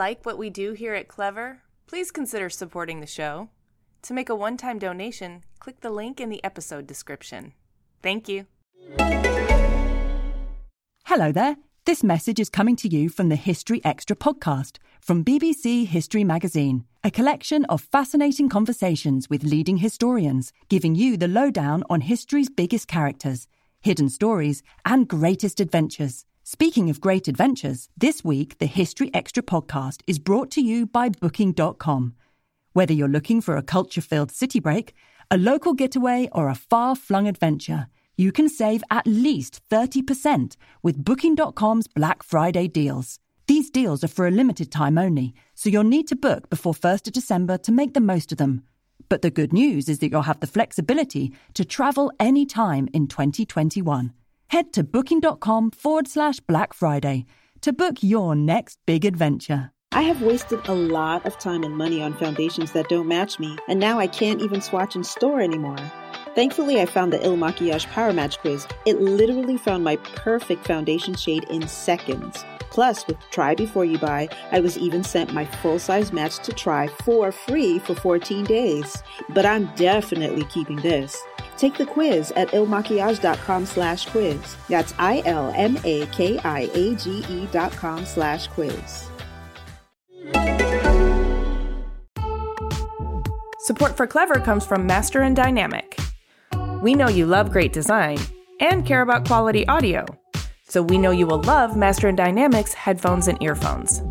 like what we do here at Clever, please consider supporting the show. To make a one time donation, click the link in the episode description. Thank you. Hello there. This message is coming to you from the History Extra podcast from BBC History Magazine, a collection of fascinating conversations with leading historians, giving you the lowdown on history's biggest characters, hidden stories, and greatest adventures. Speaking of great adventures, this week the History Extra podcast is brought to you by Booking.com. Whether you're looking for a culture filled city break, a local getaway, or a far flung adventure, you can save at least 30% with Booking.com's Black Friday deals. These deals are for a limited time only, so you'll need to book before 1st of December to make the most of them. But the good news is that you'll have the flexibility to travel anytime in 2021. Head to booking.com forward slash Black Friday to book your next big adventure. I have wasted a lot of time and money on foundations that don't match me, and now I can't even swatch in store anymore. Thankfully, I found the Il Makiage Power Match quiz. It literally found my perfect foundation shade in seconds. Plus, with Try Before You Buy, I was even sent my full size match to try for free for 14 days. But I'm definitely keeping this. Take the quiz at ilmakiage.com slash quiz. That's I-L-M-A-K-I-A-G-E dot com slash quiz. Support for Clever comes from Master and Dynamic. We know you love great design and care about quality audio, so we know you will love Master and Dynamic's headphones and earphones.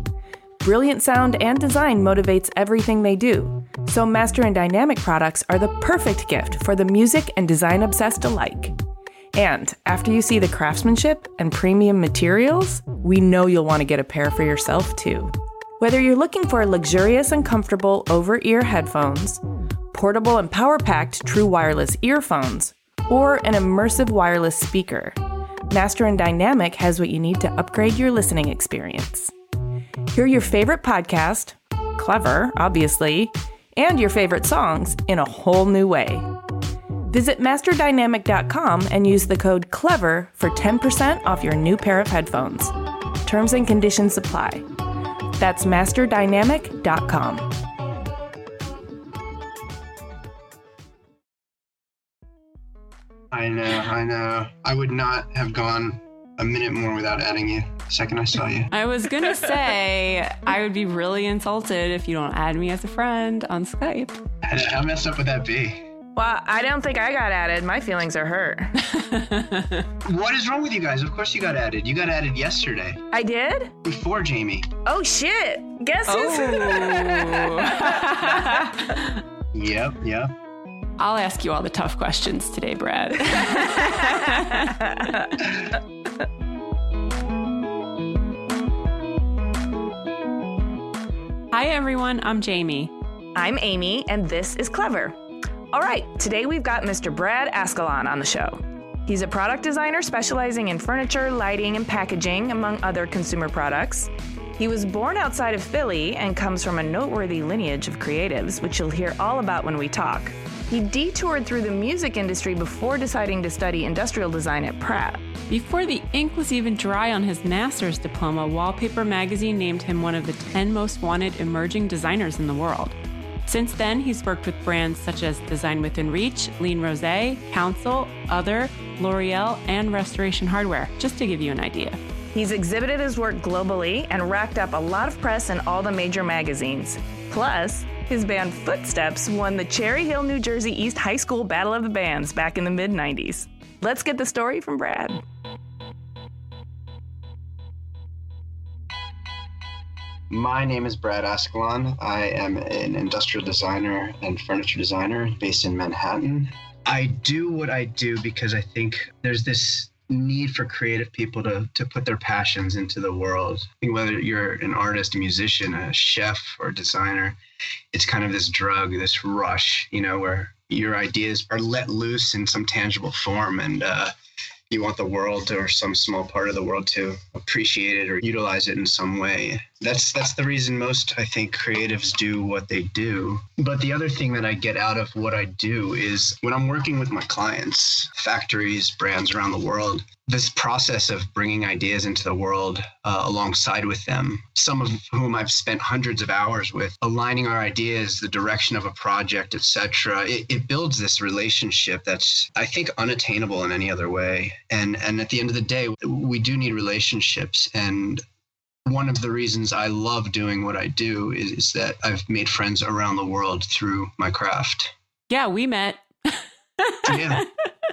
Brilliant sound and design motivates everything they do, so Master and Dynamic products are the perfect gift for the music and design obsessed alike. And after you see the craftsmanship and premium materials, we know you'll want to get a pair for yourself too. Whether you're looking for luxurious and comfortable over ear headphones, portable and power packed true wireless earphones, or an immersive wireless speaker, Master and Dynamic has what you need to upgrade your listening experience. Hear your favorite podcast, clever, obviously, and your favorite songs in a whole new way. Visit masterdynamic.com and use the code CLEVER for 10% off your new pair of headphones. Terms and conditions apply. That's masterdynamic.com. I know, I know. I would not have gone a minute more without adding you the second I saw you. I was gonna say I would be really insulted if you don't add me as a friend on Skype. How messed up would that be? Well, I don't think I got added. My feelings are hurt. What is wrong with you guys? Of course you got added. You got added yesterday I did? before Jaime. Oh shit! Guess who's? Oh. Yep, yep. I'll ask you all the tough questions today, Brad. Hi, everyone. I'm Jaime. I'm Amy, and this is Clever. All right, today we've got Mr. Brad Ascalon on the show. He's a product designer specializing in furniture, lighting, and packaging, among other consumer products. He was born outside of Philly and comes from a noteworthy lineage of creatives, which you'll hear all about when we talk. He detoured through the music industry before deciding to study industrial design at Pratt. Before the ink was even dry on his master's diploma, Wallpaper magazine named him one of the 10 most wanted emerging designers in the world. Since then, he's worked with brands such as Design Within Reach, Ligne Roset, Council, Other, L'Oreal, and Restoration Hardware, just to give you an idea. He's exhibited his work globally and racked up a lot of press in all the major magazines. Plus, his band Footsteps won the Cherry Hill, New Jersey East High School Battle of the Bands back in the mid 90s. Let's get the story from Brad. My name is Brad Ascalon. I am an industrial designer and furniture designer based in Manhattan. I do what I do because I think there's this need for creative people to, to put their passions into the world. I think whether you're an artist, a musician, a chef, or a designer, it's kind of this drug, this rush, you know, where your ideas are let loose in some tangible form and uh, you want the world or some small part of the world to appreciate it or utilize it in some way. That's that's the reason most I think creatives do what they do. But the other thing that I get out of what I do is when I'm working with my clients, factories, brands around the world, this process of bringing ideas into the world uh, alongside with them, some of whom I've spent hundreds of hours with, aligning our ideas, the direction of a project, etc. It, it builds this relationship that's I think unattainable in any other way. And and at the end of the day, we do need relationships and one of the reasons I love doing what I do is, is that I've made friends around the world through my craft. Yeah, we met. yeah.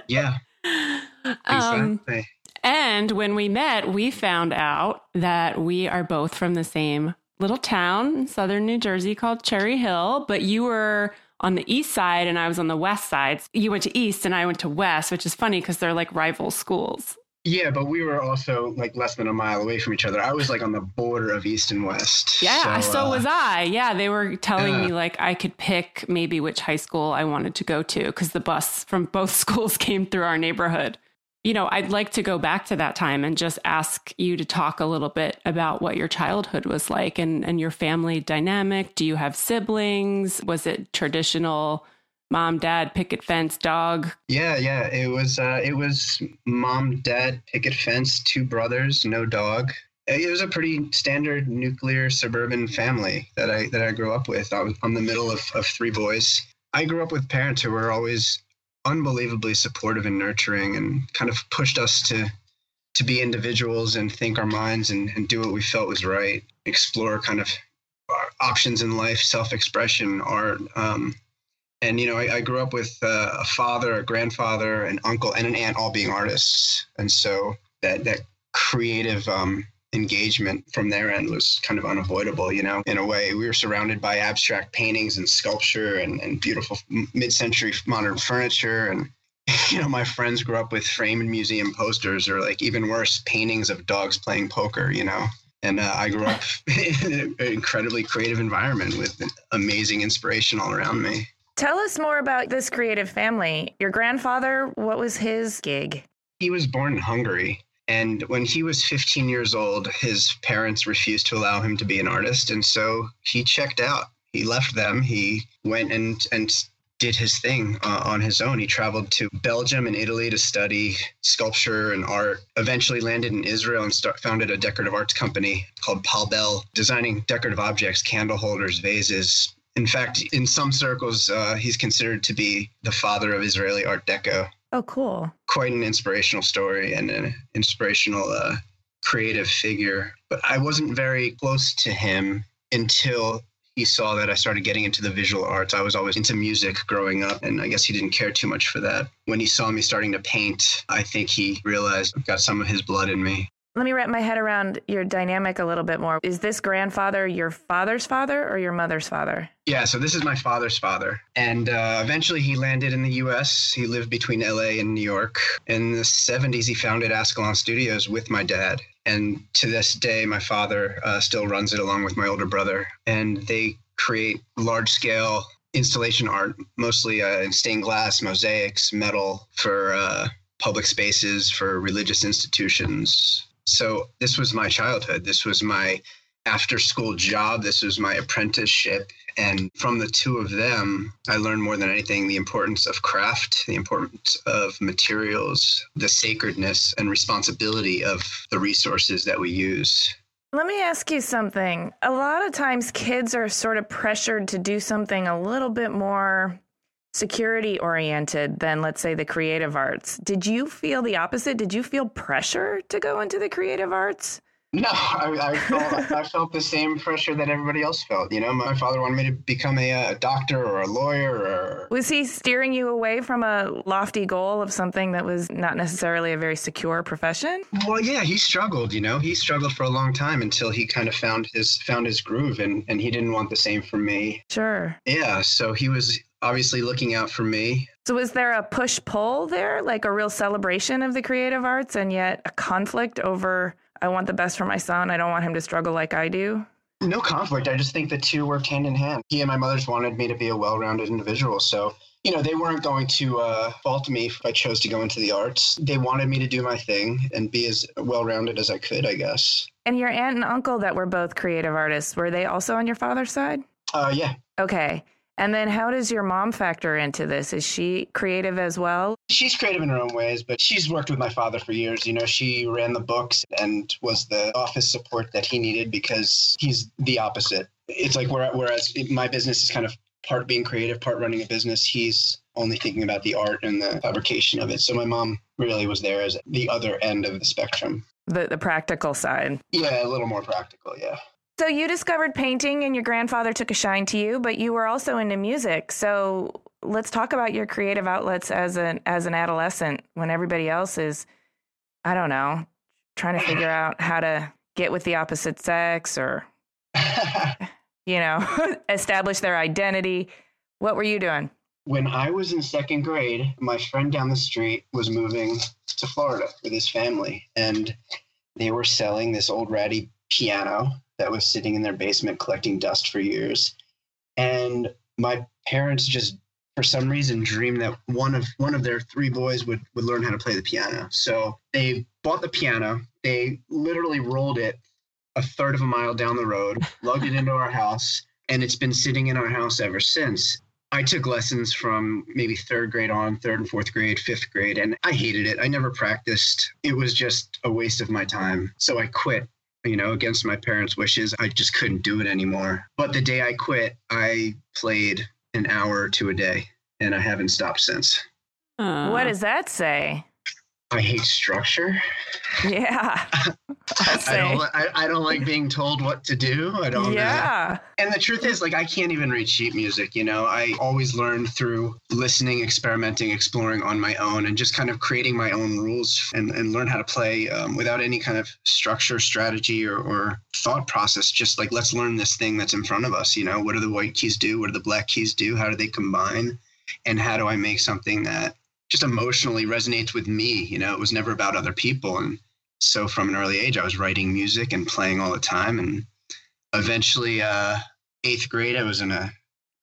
Yeah. Um, Exactly. and when we met, we found out that we are both from the same little town in southern New Jersey called Cherry Hill, but you were on the east side and I was on the west side. You went to east and I went to west, which is funny because they're like rival schools. Yeah, but we were also like less than a mile away from each other. I was like on the border of east and west. Yeah, so, uh, was I. Yeah, they were telling Yeah. me like I could pick maybe which high school I wanted to go to because the bus from both schools came through our neighborhood. You know, I'd like to go back to that time and just ask you to talk a little bit about what your childhood was like and, and your family dynamic. Do you have siblings? Was it traditional mom, dad, picket fence, dog? Yeah, yeah. It was uh it was mom, dad, picket fence, two brothers, no dog. It was a pretty standard nuclear suburban family that I that I grew up with. I was I'm the middle of, of three boys. I grew up with parents who were always unbelievably supportive and nurturing and kind of pushed us to to be individuals and think our minds and, and do what we felt was right, explore kind of our options in life, self-expression, art. Um, and you know, I, I grew up with uh, a father, a grandfather, an uncle, and an aunt, all being artists, and so that that creative um, engagement from their end was kind of unavoidable. You know, in a way, we were surrounded by abstract paintings and sculpture and, and beautiful mid-century modern furniture, and you know, my friends grew up with framed museum posters, or like even worse, paintings of dogs playing poker. You know. And uh, I grew up in an incredibly creative environment with amazing inspiration all around me. Tell us more about this creative family. Your grandfather, what was his gig? He was born in Hungary. And when he was 15 years old, his parents refused to allow him to be an artist. And so he checked out. He left them. He went and, and did his thing uh, on his own. He traveled to Belgium and Italy to study sculpture and art. Eventually landed in Israel and start, founded a decorative arts company called Pal-Bell, designing decorative objects, candle holders, vases. In fact, in some circles, uh, he's considered to be the father of Israeli Art Deco Oh, cool. quite an inspirational story and an inspirational uh, creative figure. But I wasn't very close to him until he saw that I started getting into the visual arts. I was always into music growing up, and I guess he didn't care too much for that. When he saw me starting to paint, I think he realized I've got some of his blood in me. Let me wrap my head around your dynamic a little bit more. Is this grandfather your father's father or your mother's father? Yeah, so this is my father's father. And uh, eventually he landed in the US. He lived between LA and New York. In the 70s, he founded Ascalon Studios with my dad. And to this day, my father uh, still runs it along with my older brother. And they create large scale installation art, mostly uh, in stained glass, mosaics, metal for uh, public spaces, for religious institutions. So this was my childhood. This was my after school job. This was my apprenticeship. And from the two of them, I learned more than anything the importance of craft, the importance of materials, the sacredness and responsibility of the resources that we use. Let me ask you something. A lot of times kids are sort of pressured to do something a little bit more security oriented than, let's say, the creative arts. Did you feel the opposite? Did you feel pressure to go into the creative arts? No, I, I, felt, I felt the same pressure that everybody else felt. You know, my father wanted me to become a, uh doctor or a lawyer or Was he steering you away from a lofty goal of something that was not necessarily a very secure profession? Well, yeah, he struggled. You know, he struggled for a long time until he kind of found his found his groove, and and he didn't want the same for me. Sure. Yeah, so he was obviously looking out for me. So, was there a push pull there, like a real celebration of the creative arts, and yet a conflict over, I want the best for my son, I don't want him to struggle like I do? No conflict. I just think the two worked hand in hand. He and my mother's wanted me to be a well-rounded individual, so you know they weren't going to uh, fault me if I chose to go into the arts. They wanted me to do my thing and be as well-rounded as I could, I guess. And your aunt and uncle that were both creative artists, were they also on your father's side? Uh, yeah. Okay. And then how does your mom factor into this? Is she creative as well? She's creative in her own ways, but she's worked with my father for years. You know, she ran the books and was the office support that he needed because he's the opposite. It's like whereas my business is kind of part being creative, part running a business, he's only thinking about the art and the fabrication of it. So my mom really was there as the other end of the spectrum. The the practical side. Yeah, a little more practical, yeah. So you discovered painting and your grandfather took a shine to you, but you were also into music. So let's talk about your creative outlets as an as an adolescent when everybody else is I don't know, trying to figure out how to get with the opposite sex or you know, establish their identity. What were you doing? When I was in second grade, my friend down the street was moving to Florida with his family and they were selling this old ratty piano that was sitting in their basement collecting dust for years. And my parents just for some reason dreamed that one of one of their three boys would would learn how to play the piano. So they bought the piano, they literally rolled it a third of a mile down the road, lugged it into our house, and it's been sitting in our house ever since. I took lessons from maybe third grade on, third and fourth grade, fifth grade, and I hated it. I never practiced. It was just a waste of my time. So I quit you know, against my parents' wishes. I just couldn't do it anymore. But the day I quit, I played an hour or two a day, and I haven't stopped since. Uh, what does that say? I hate structure. Yeah. I don't. I, I, don't like being told what to do. I don't. Yeah. Uh, and the truth is, like, I can't even read sheet music. You know, I always learn through listening, experimenting, exploring on my own, and just kind of creating my own rules and, and learn how to play um, without any kind of structure, strategy, or, or thought process. Just like let's learn this thing that's in front of us. You know, what do the white keys do? What do the black keys do? How do they combine? And how do I make something that just emotionally resonates with me. You know, it was never about other people. And so from an early age, I was writing music and playing all the time. And eventually, uh, eighth grade, I was in a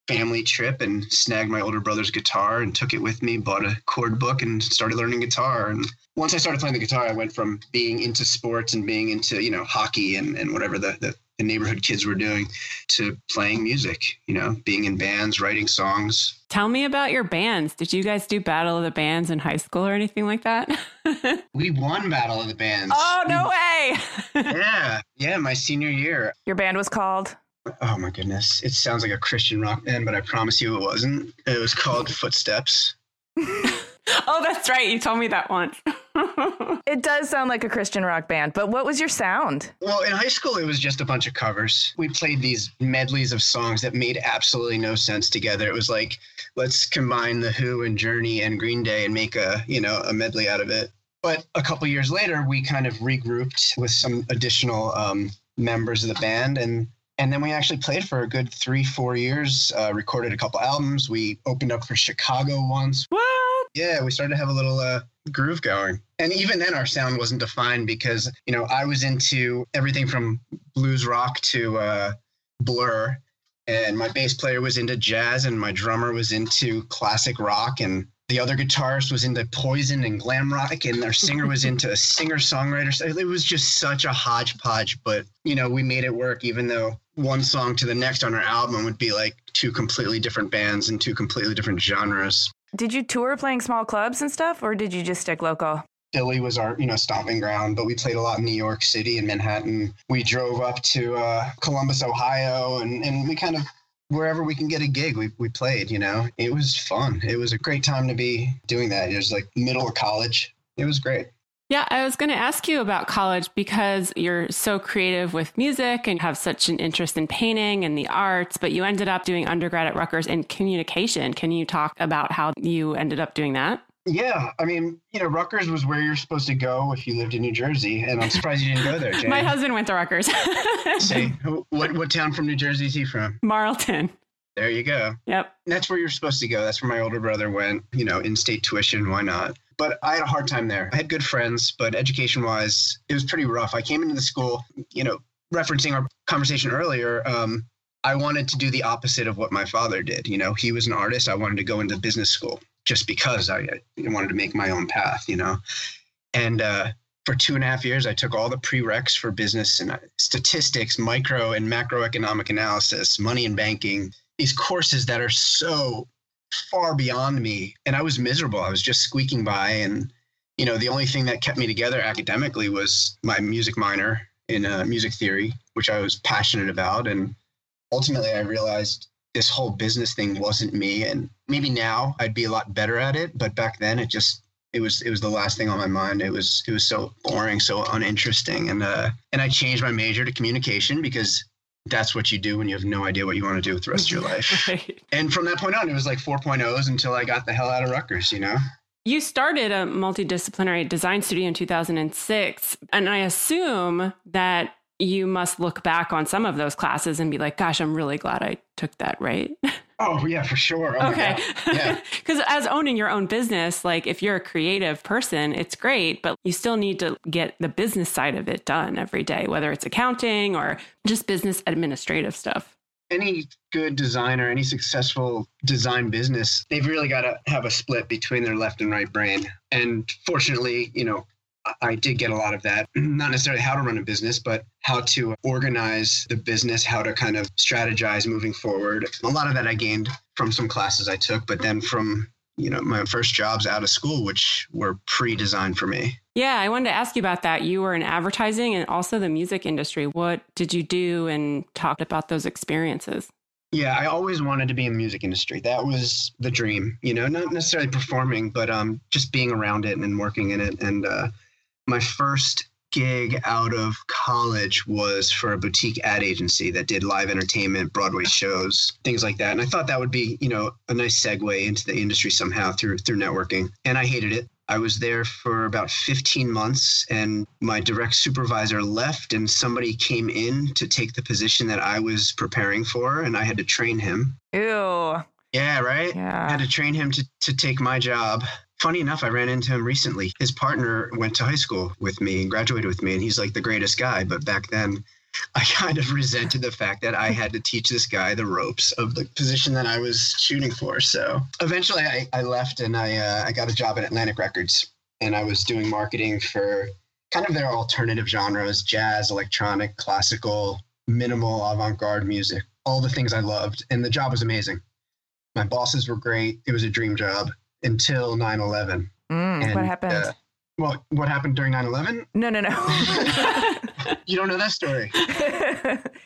family trip and snagged my older brother's guitar and took it with me, bought a chord book and started learning guitar. And once I started playing the guitar, I went from being into sports and being into, you know, hockey and, and whatever the, the, the neighborhood kids were doing to playing music, you know, being in bands, writing songs. Tell me about your bands. Did you guys do Battle of the Bands in high school or anything like that? we won Battle of the Bands. Oh, no way. yeah. Yeah. My senior year. Your band was called? Oh, my goodness. It sounds like a Christian rock band, but I promise you it wasn't. It was called Footsteps. oh, that's right. You told me that once. it does sound like a Christian rock band, but what was your sound? Well, in high school, it was just a bunch of covers. We played these medleys of songs that made absolutely no sense together. It was like, let's combine The Who and Journey and Green Day and make a, you know, a medley out of it. But a couple years later, we kind of regrouped with some additional um, members of the band and and then we actually played for a good three, four years. Uh, recorded a couple albums. We opened up for Chicago once. Yeah, we started to have a little uh, groove going. And even then, our sound wasn't defined because you know I was into everything from blues rock to uh, Blur, and my bass player was into jazz, and my drummer was into classic rock, and the other guitarist was into Poison and glam rock, and our singer was into a singer songwriter. So it was just such a hodgepodge, but you know we made it work, even though one song to the next on our album would be like two completely different bands and two completely different genres. Did you tour playing small clubs and stuff, or did you just stick local? Philly was our, you know, stomping ground, but we played a lot in New York City and Manhattan. We drove up to uh, Columbus, Ohio, and, and we kind of wherever we can get a gig, we, we played, you know. It was fun. It was a great time to be doing that. It was like middle of college. It was great. Yeah, I was going to ask you about college because you're so creative with music and have such an interest in painting and the arts, but you ended up doing undergrad at Rutgers in communication. Can you talk about how you ended up doing that? Yeah, I mean, you know, Rutgers was where you're supposed to go if you lived in New Jersey, and I'm surprised you didn't go there. Jane. My husband went to Rutgers. Say, what what town from New Jersey is he from? Marlton. There you go. Yep. That's where you're supposed to go. That's where my older brother went. You know, in-state tuition. Why not? But I had a hard time there. I had good friends, but education-wise, it was pretty rough. I came into the school, you know, referencing our conversation earlier. Um, I wanted to do the opposite of what my father did. You know, he was an artist. I wanted to go into business school just because I, I wanted to make my own path, you know. And uh, for two and a half years, I took all the prereqs for business and uh, statistics, micro and macroeconomic analysis, money and banking, these courses that are so far beyond me. And I was miserable. I was just squeaking by. And, you know, the only thing that kept me together academically was my music minor in uh, music theory, which I was passionate about. And ultimately, I realized this whole business thing wasn't me. And maybe now I'd be a lot better at it. But back then, it just, it was it was the last thing on my mind. It was it was so boring, so uninteresting, and uh, and I changed my major to communication because that's what you do when you have no idea what you want to do with the rest of your life. right. And from that point on, it was like 4.0s until I got the hell out of Rutgers, you know? You started a multidisciplinary design studio in 2006. And I assume that you must look back on some of those classes and be like, gosh, I'm really glad I took that, right? Oh yeah, for sure. Oh, okay. Yeah. Because as owning your own business, like if you're a creative person, it's great, but you still need to get the business side of it done every day, whether it's accounting or just business administrative stuff. Any good designer, any successful design business, they've really got to have a split between their left and right brain. And fortunately, you know, I did get a lot of that. Not necessarily how to run a business, but how to organize the business, how to kind of strategize moving forward. A lot of that I gained from some classes I took, but then from you know my first jobs out of school which were pre-designed for me. Yeah i wanted to ask you about that. You were in advertising and also the music industry. What did you do and talk about those experiences? Yeah i always wanted to be in the music industry. That was the dream you know not necessarily performing but um, just being around it and working in it and uh, my first gig out of college was for a boutique ad agency that did live entertainment, Broadway shows, things like that. And I thought that would be, you know, a nice segue into the industry somehow through through networking. And I hated it. I was there for about 15 months and my direct supervisor left and somebody came in to take the position that I was preparing for and I had to train him. Ew. Yeah, right? Yeah. I had to train him to, to take my job funny enough, I ran into him recently. His partner went to high school with me and graduated with me, and he's like the greatest guy. But back then, I kind of resented the fact that I had to teach this guy the ropes of the position that I was shooting for. So eventually, I, I left and I uh, I got a job at Atlantic Records, and I was doing marketing for kind of their alternative genres: jazz, electronic, classical, minimal, avant-garde music, all the things I loved, and the job was amazing. My bosses were great. It was a dream job until 9 11. Mm, what happened? Uh, well, what happened during 9 11? No, no, no. you don't know that story.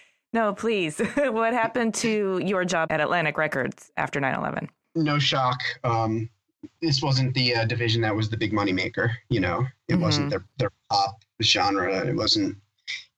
no, please. what happened to your job at Atlantic Records after 9 11? No shock. Um, this wasn't the uh, division that was the big money maker. You know, it mm-hmm. wasn't their, their pop genre. It wasn't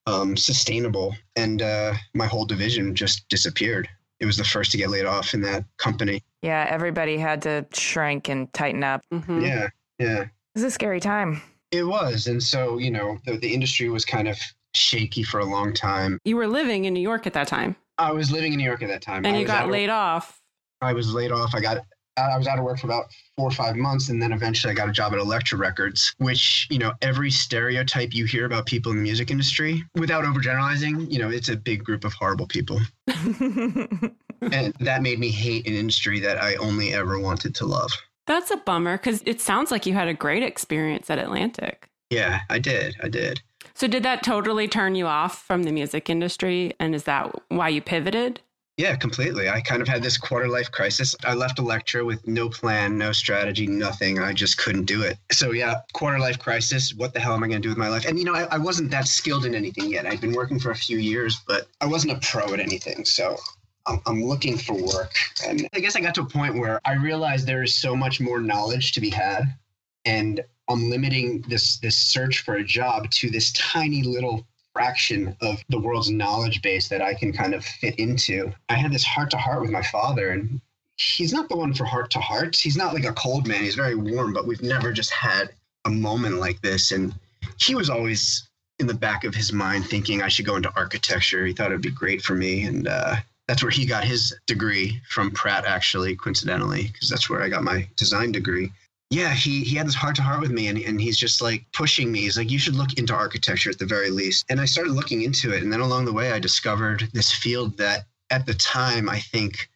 um, sustainable. And uh, my whole division just disappeared. It was the first to get laid off in that company. Yeah, everybody had to shrink and tighten up. Mm-hmm. Yeah, yeah. It was a scary time. It was. And so, you know, the, the industry was kind of shaky for a long time. You were living in New York at that time. I was living in New York at that time. And you got laid off. I was laid off. I got I was out of work for about four or five months, and then eventually I got a job at Elektra Records, which you know every stereotype you hear about people in the music industry, without overgeneralizing, you know it's a big group of horrible people, and that made me hate an industry that I only ever wanted to love. That's a bummer because it sounds like you had a great experience at Atlantic. Yeah, I did. I did. So did that totally turn you off from the music industry, and is that why you pivoted? Yeah, completely. I kind of had this quarter life crisis. I left Elektra with no plan, no strategy, nothing. I just couldn't do it. So, yeah, quarter life crisis. What the hell am I going to do with my life? And, you know, I, I wasn't that skilled in anything yet. I'd been working for a few years, but I wasn't a pro at anything. So, I'm, I'm looking for work. And I guess I got to a point where I realized there is so much more knowledge to be had. And I'm limiting this this search for a job to this tiny little fraction of the world's knowledge base that I can kind of fit into. I had this heart to heart with my father, and he's not the one for heart to hearts. He's not like a cold man. He's very warm, but we've never just had a moment like this. And he was always in the back of his mind thinking I should go into architecture. He thought it'd be great for me. And uh, that's where he got his degree from Pratt, actually, coincidentally, because that's where I got my design degree yeah, he he had this heart to heart with me, and, and he's just like pushing me. He's like, you should look into architecture at the very least. And I started looking into it, and then along the way, I discovered this field that at the time I think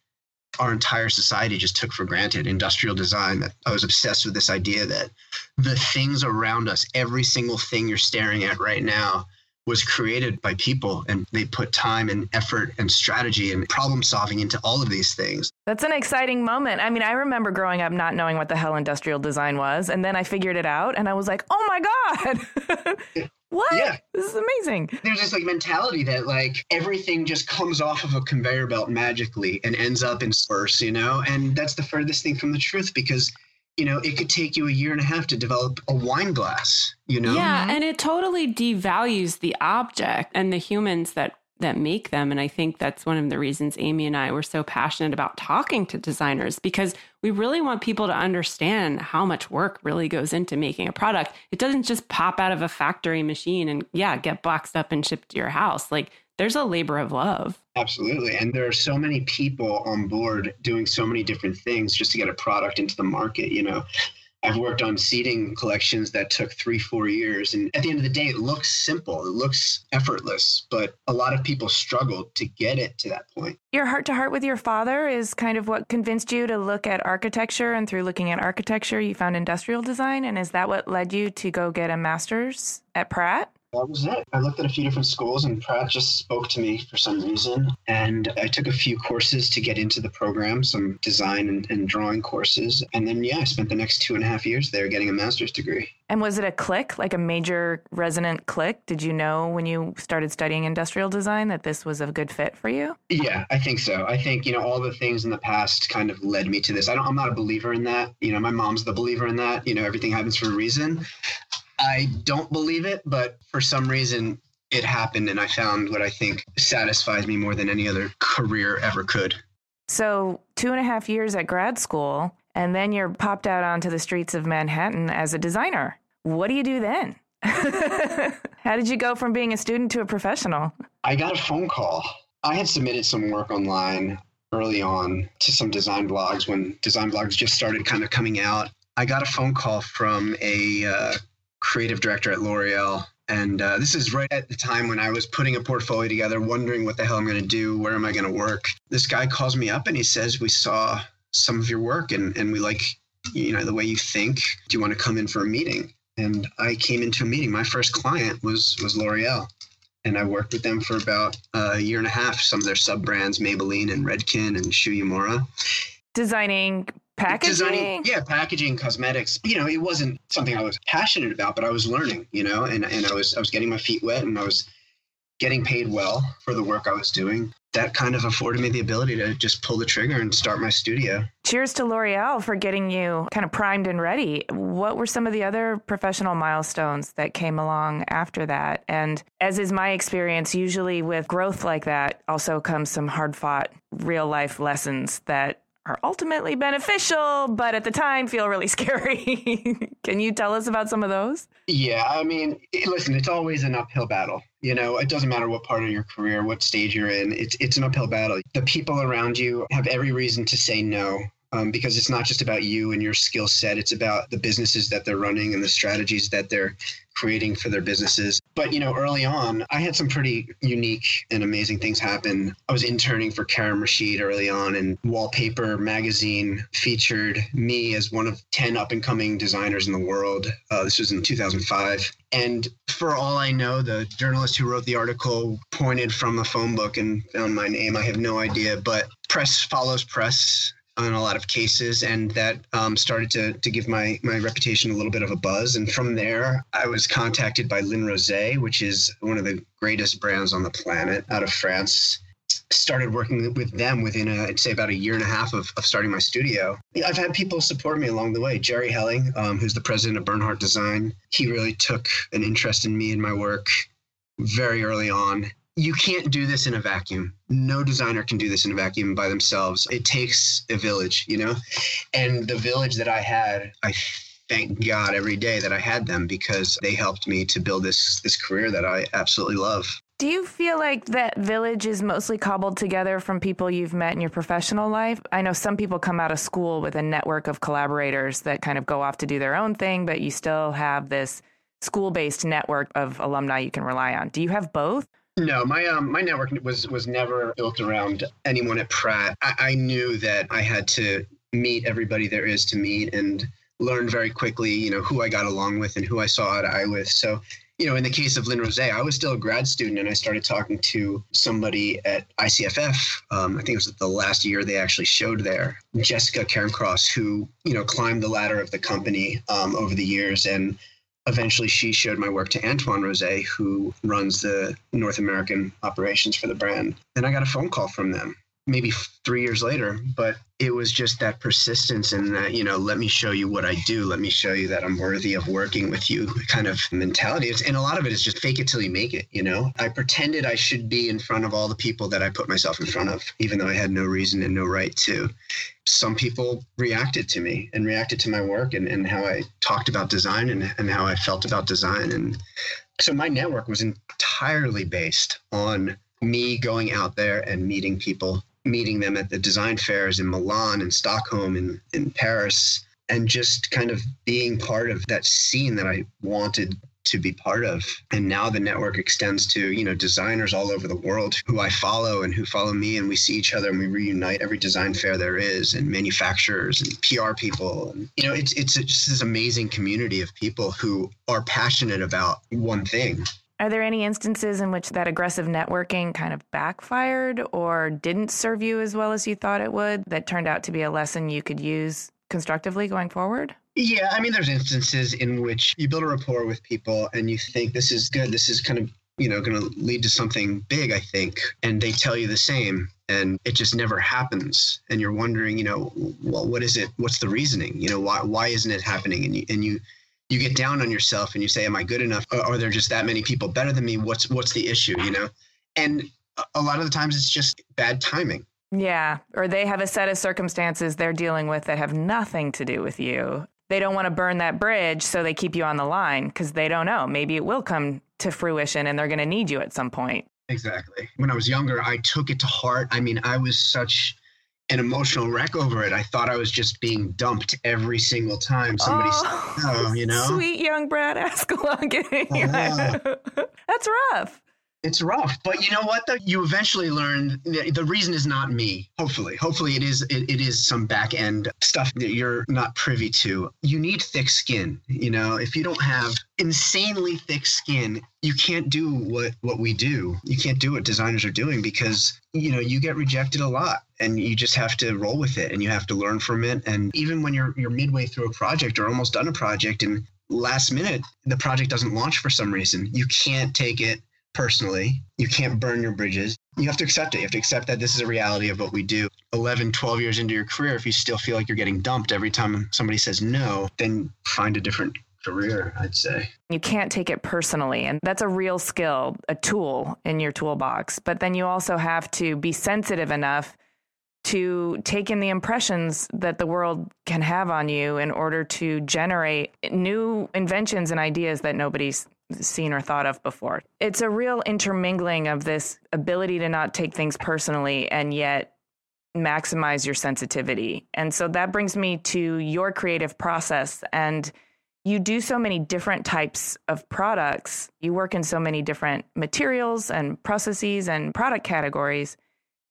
our entire society just took for granted industrial design. That I was obsessed with this idea that the things around us, every single thing you're staring at right now, was created by people and they put time and effort and strategy and problem solving into all of these things. That's an exciting moment. I mean, I remember growing up not knowing what the hell industrial design was, and then I figured it out and I was like, oh my God. what? Yeah. This is amazing. There's this like mentality that like everything just comes off of a conveyor belt magically and ends up in source, you know? And that's the furthest thing from the truth because you know, it could take you a year and a half to develop a wine glass, you know? Yeah, mm-hmm. and it totally devalues the object and the humans that that make them and I think that's one of the reasons Amy and I were so passionate about talking to designers because we really want people to understand how much work really goes into making a product. It doesn't just pop out of a factory machine and yeah, get boxed up and shipped to your house. Like there's a labor of love. Absolutely. And there are so many people on board doing so many different things just to get a product into the market. You know, I've worked on seating collections that took three, four years. And at the end of the day, it looks simple, it looks effortless, but a lot of people struggled to get it to that point. Your heart to heart with your father is kind of what convinced you to look at architecture. And through looking at architecture, you found industrial design. And is that what led you to go get a master's at Pratt? That was it. I looked at a few different schools and Pratt just spoke to me for some reason. And I took a few courses to get into the program, some design and, and, drawing courses. And then, yeah, I spent the next two and a half years there getting a master's degree. And was it a click, like a major resonant click? Did you know when you started studying industrial design that this was a good fit for you? Yeah, I think so. I think, you know, all the things in the past kind of led me to this. I don't, I'm not a believer in that. You know, my mom's the believer in that. You know, everything happens for a reason. I don't believe it, but for some reason it happened and I found what I think satisfies me more than any other career ever could. So, two and a half years at grad school, and then you're popped out onto the streets of Manhattan as a designer. What do you do then? How did you go from being a student to a professional? I got a phone call. I had submitted some work online early on to some design blogs when design blogs just started kind of coming out. I got a phone call from a uh, creative director at L'Oreal. And uh, this is right at the time when I was putting a portfolio together, wondering what the hell I'm going to do, where am I going to work. This guy calls me up and he says, "We saw some of your work and and we like you know the way you think. Do you want to come in for a meeting?" And I came into a meeting. My first client was was L'Oreal, and I worked with them for about a year and a half. Some of their sub brands, Maybelline and Redken and Shu Uemura. Designing packaging? designing yeah packaging cosmetics you know it wasn't something i was passionate about but i was learning you know and, and i was i was getting my feet wet and i was getting paid well for the work i was doing. That kind of afforded me the ability to just pull the trigger and start my studio. Cheers to l'oreal for getting you kind of primed and ready. What were some of the other professional milestones that came along after that? And as is my experience usually with growth like that also comes some hard fought real life lessons that are ultimately beneficial, but at the time feel really scary. Can you tell us about some of those? Yeah, I mean, listen, it's always an uphill battle. You know, it doesn't matter what part of your career, what stage you're in. It's it's an uphill battle. The people around you have every reason to say no um, because it's not just about you and your skill set. It's about the businesses that they're running and the strategies that they're creating for their businesses. But, you know, early on, I had some pretty unique and amazing things happen. I was interning for Karim Rashid early on, and Wallpaper magazine featured me as one of 10 up and coming designers in the world. Uh, this was in 2005. And for all I know, the journalist who wrote the article pointed from a phone book and found my name. I have no idea, but press follows press in a lot of cases, and that um, started to to give my my reputation a little bit of a buzz. And from there, I was contacted by Ligne Roset, which is one of the greatest brands on the planet, out of France. Started working with them within, a, I'd say, about a year and a half of, of starting my studio. I've had people support me along the way. Jerry Helling, um, who's the president of Bernhardt Design, he really took an interest in me and my work very early on you can't do this in a vacuum. No designer can do this in a vacuum by themselves. It takes a village, you know? And the village that I had, I thank God every day that I had them because they helped me to build this this career that I absolutely love. Do you feel like that village is mostly cobbled together from people you've met in your professional life? I know some people come out of school with a network of collaborators that kind of go off to do their own thing, but you still have this school based network of alumni you can rely on. Do you have both? No, my um my network was was never built around anyone at Pratt. I, I knew that I had to meet everybody there is to meet and learn very quickly, you know, who I got along with and who I saw eye to eye with. So you know, in the case of Ligne Roset, I was still a grad student and I started talking to somebody at ICFF. Um, I think it was the last year they actually showed there, Jessica Cairncross, who, you know, climbed the ladder of the company um, over the years. And eventually she showed my work to Antoine Roset, who runs the North American operations for the brand. And I got a phone call from them maybe three years later, but it was just that persistence and that, you know, let me show you what I do. Let me show you that I'm worthy of working with you kind of mentality. And a lot of it is just fake it till you make it, you know? I pretended I should be in front of all the people that I put myself in front of, even though I had no reason and no right to. Some people reacted to me and reacted to my work and, and how I talked about design and, and how I felt about design. And so my network was entirely based on me going out there and meeting people meeting them at the design fairs in Milan and Stockholm and in Paris, and just kind of being part of that scene that I wanted to be part of. And now the network extends to, you know, designers all over the world who I follow and who follow me and we see each other and we reunite every design fair there is and manufacturers and PR people. And, you know, it's it's just this amazing community of people who are passionate about one thing are there any instances in which that aggressive networking kind of backfired or didn't serve you as well as you thought it would that turned out to be a lesson you could use constructively going forward? Yeah, I mean, there's instances in which you build a rapport with people and you think this is good, this is kind of you know going to lead to something big i think and they tell you the same and it just never happens. And you're wondering you know well what is it? What's the reasoning? You know why why isn't it happening? And you and you you get down on yourself and you say, "Am I good enough? Are there just that many people better than me? What's what's the issue?" You know, and a lot of the times it's just bad timing. Yeah, or they have a set of circumstances they're dealing with that have nothing to do with you. They don't want to burn that bridge, so they keep you on the line because they don't know. Maybe it will come to fruition and they're going to need you at some point. Exactly. When I was younger, I took it to heart. I mean, I was such an emotional wreck over it. I thought I was just being dumped every single time somebody oh, said no, you know? Sweet young Brad Ascalon. Uh, That's rough. It's rough but you know what though? You eventually learn the reason is not me hopefully. Hopefully it is it, it is some back end stuff that you're not privy to. You need thick skin you know? If you don't have insanely thick skin you can't do what what we do. You can't do what designers are doing because you know you get rejected a lot and you just have to roll with it and you have to learn from it and even when you're you're midway through a project or almost done a project and last minute the project doesn't launch for some reason you can't take it personally. You can't burn your bridges. You have to accept it. You have to accept that this is a reality of what we do. 11, 12 years into your career, if you still feel like you're getting dumped every time somebody says no, then find a different career, I'd say. You can't take it personally. And that's a real skill, a tool in your toolbox. But then you also have to be sensitive enough to take in the impressions that the world can have on you in order to generate new inventions and ideas that nobody's seen or thought of before. It's a real intermingling of this ability to not take things personally and yet maximize your sensitivity. And so that brings me to your creative process. And you do so many different types of products, you work in so many different materials and processes and product categories.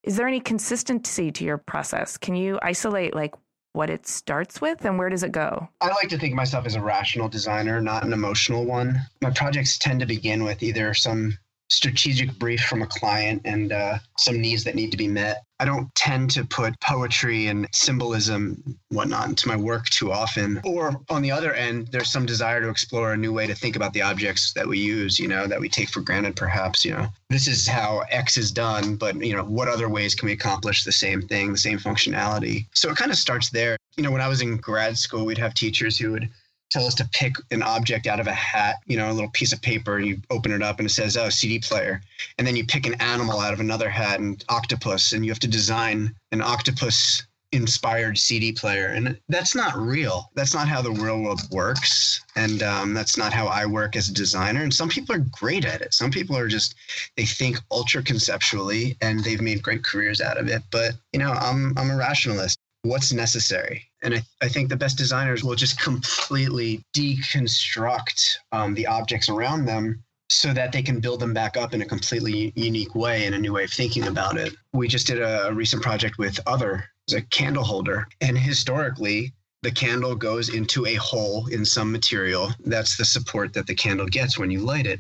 Is there any consistency to your process? Can you isolate like what it starts with and where does it go? I like to think of myself as a rational designer, not an emotional one. My projects tend to begin with either some strategic brief from a client and uh, some needs that need to be met. I don't tend to put poetry and symbolism, whatnot, into my work too often. Or on the other end, there's some desire to explore a new way to think about the objects that we use, you know, that we take for granted, perhaps, you know. This is how X is done, but, you know, what other ways can we accomplish the same thing, the same functionality? So it kind of starts there. You know, when I was in grad school, we'd have teachers who would tell us to pick an object out of a hat, you know, a little piece of paper, and you open it up and it says, oh, CD player. And then you pick an animal out of another hat, and octopus, and you have to design an octopus inspired CD player. And that's not real. That's not how the real world works. And um, that's not how I work as a designer. And some people are great at it. Some people are just, they think ultra conceptually and they've made great careers out of it. But, you know, I'm, I'm a rationalist what's necessary. And I, I think the best designers will just completely deconstruct um, the objects around them so that they can build them back up in a completely unique way and a new way of thinking about it. We just did a recent project with Other, a candle holder, and historically, the candle goes into a hole in some material. That's the support that the candle gets when you light it.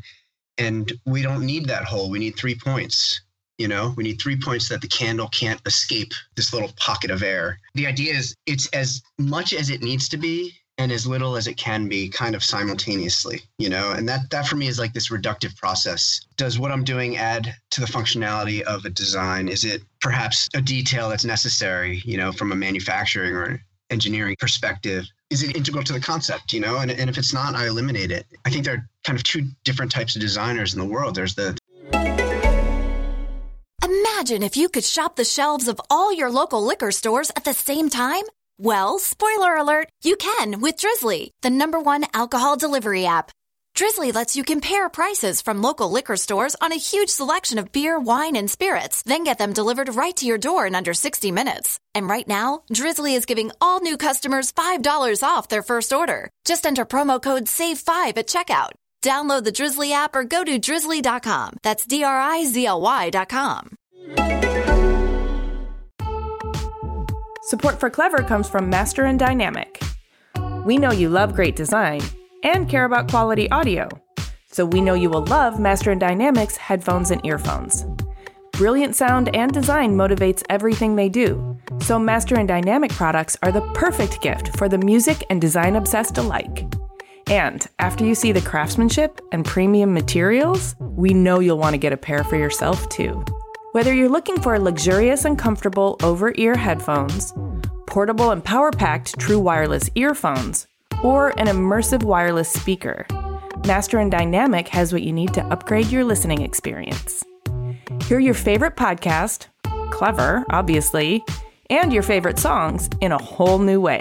And we don't need that hole. We need three points. You know, we need three points that the candle can't escape this little pocket of air. The idea is it's as much as it needs to be and as little as it can be kind of simultaneously you know? And that that for me is like this reductive process. Does what i'm doing add to the functionality of a design? Is it perhaps a detail that's necessary you know from a manufacturing or engineering perspective? Is it integral to the concept you know? And, and if it's not i eliminate it. I think there are kind of two different types of designers in the world. There's the imagine if you could shop the shelves of all your local liquor stores at the same time well, spoiler alert, you can with Drizly, the number one alcohol delivery app. Drizly lets you compare prices from local liquor stores on a huge selection of beer, wine, and spirits, then get them delivered right to your door in under 60 minutes. And right now, Drizly is giving all new customers $5 off their first order. Just enter promo code SAVE5 at checkout. Download the Drizly app or go to drizly.com. That's D R I Z L Y.com. Support for Clever comes from Master and Dynamic. We know you love great design and care about quality audio, so we know you will love Master and Dynamic's headphones and earphones. Brilliant sound and design motivates everything they do, so Master and Dynamic products are the perfect gift for the music and design obsessed alike. And after you see the craftsmanship and premium materials, we know you'll want to get a pair for yourself too. Whether you're looking for luxurious and comfortable over ear headphones, portable and power packed true wireless earphones, or an immersive wireless speaker, Master and Dynamic has what you need to upgrade your listening experience. Hear your favorite podcast, clever, obviously, and your favorite songs in a whole new way.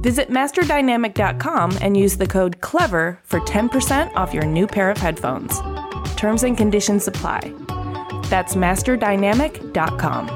Visit masterdynamic.com and use the code CLEVER for 10% off your new pair of headphones. Terms and conditions apply. That's masterdynamic.com.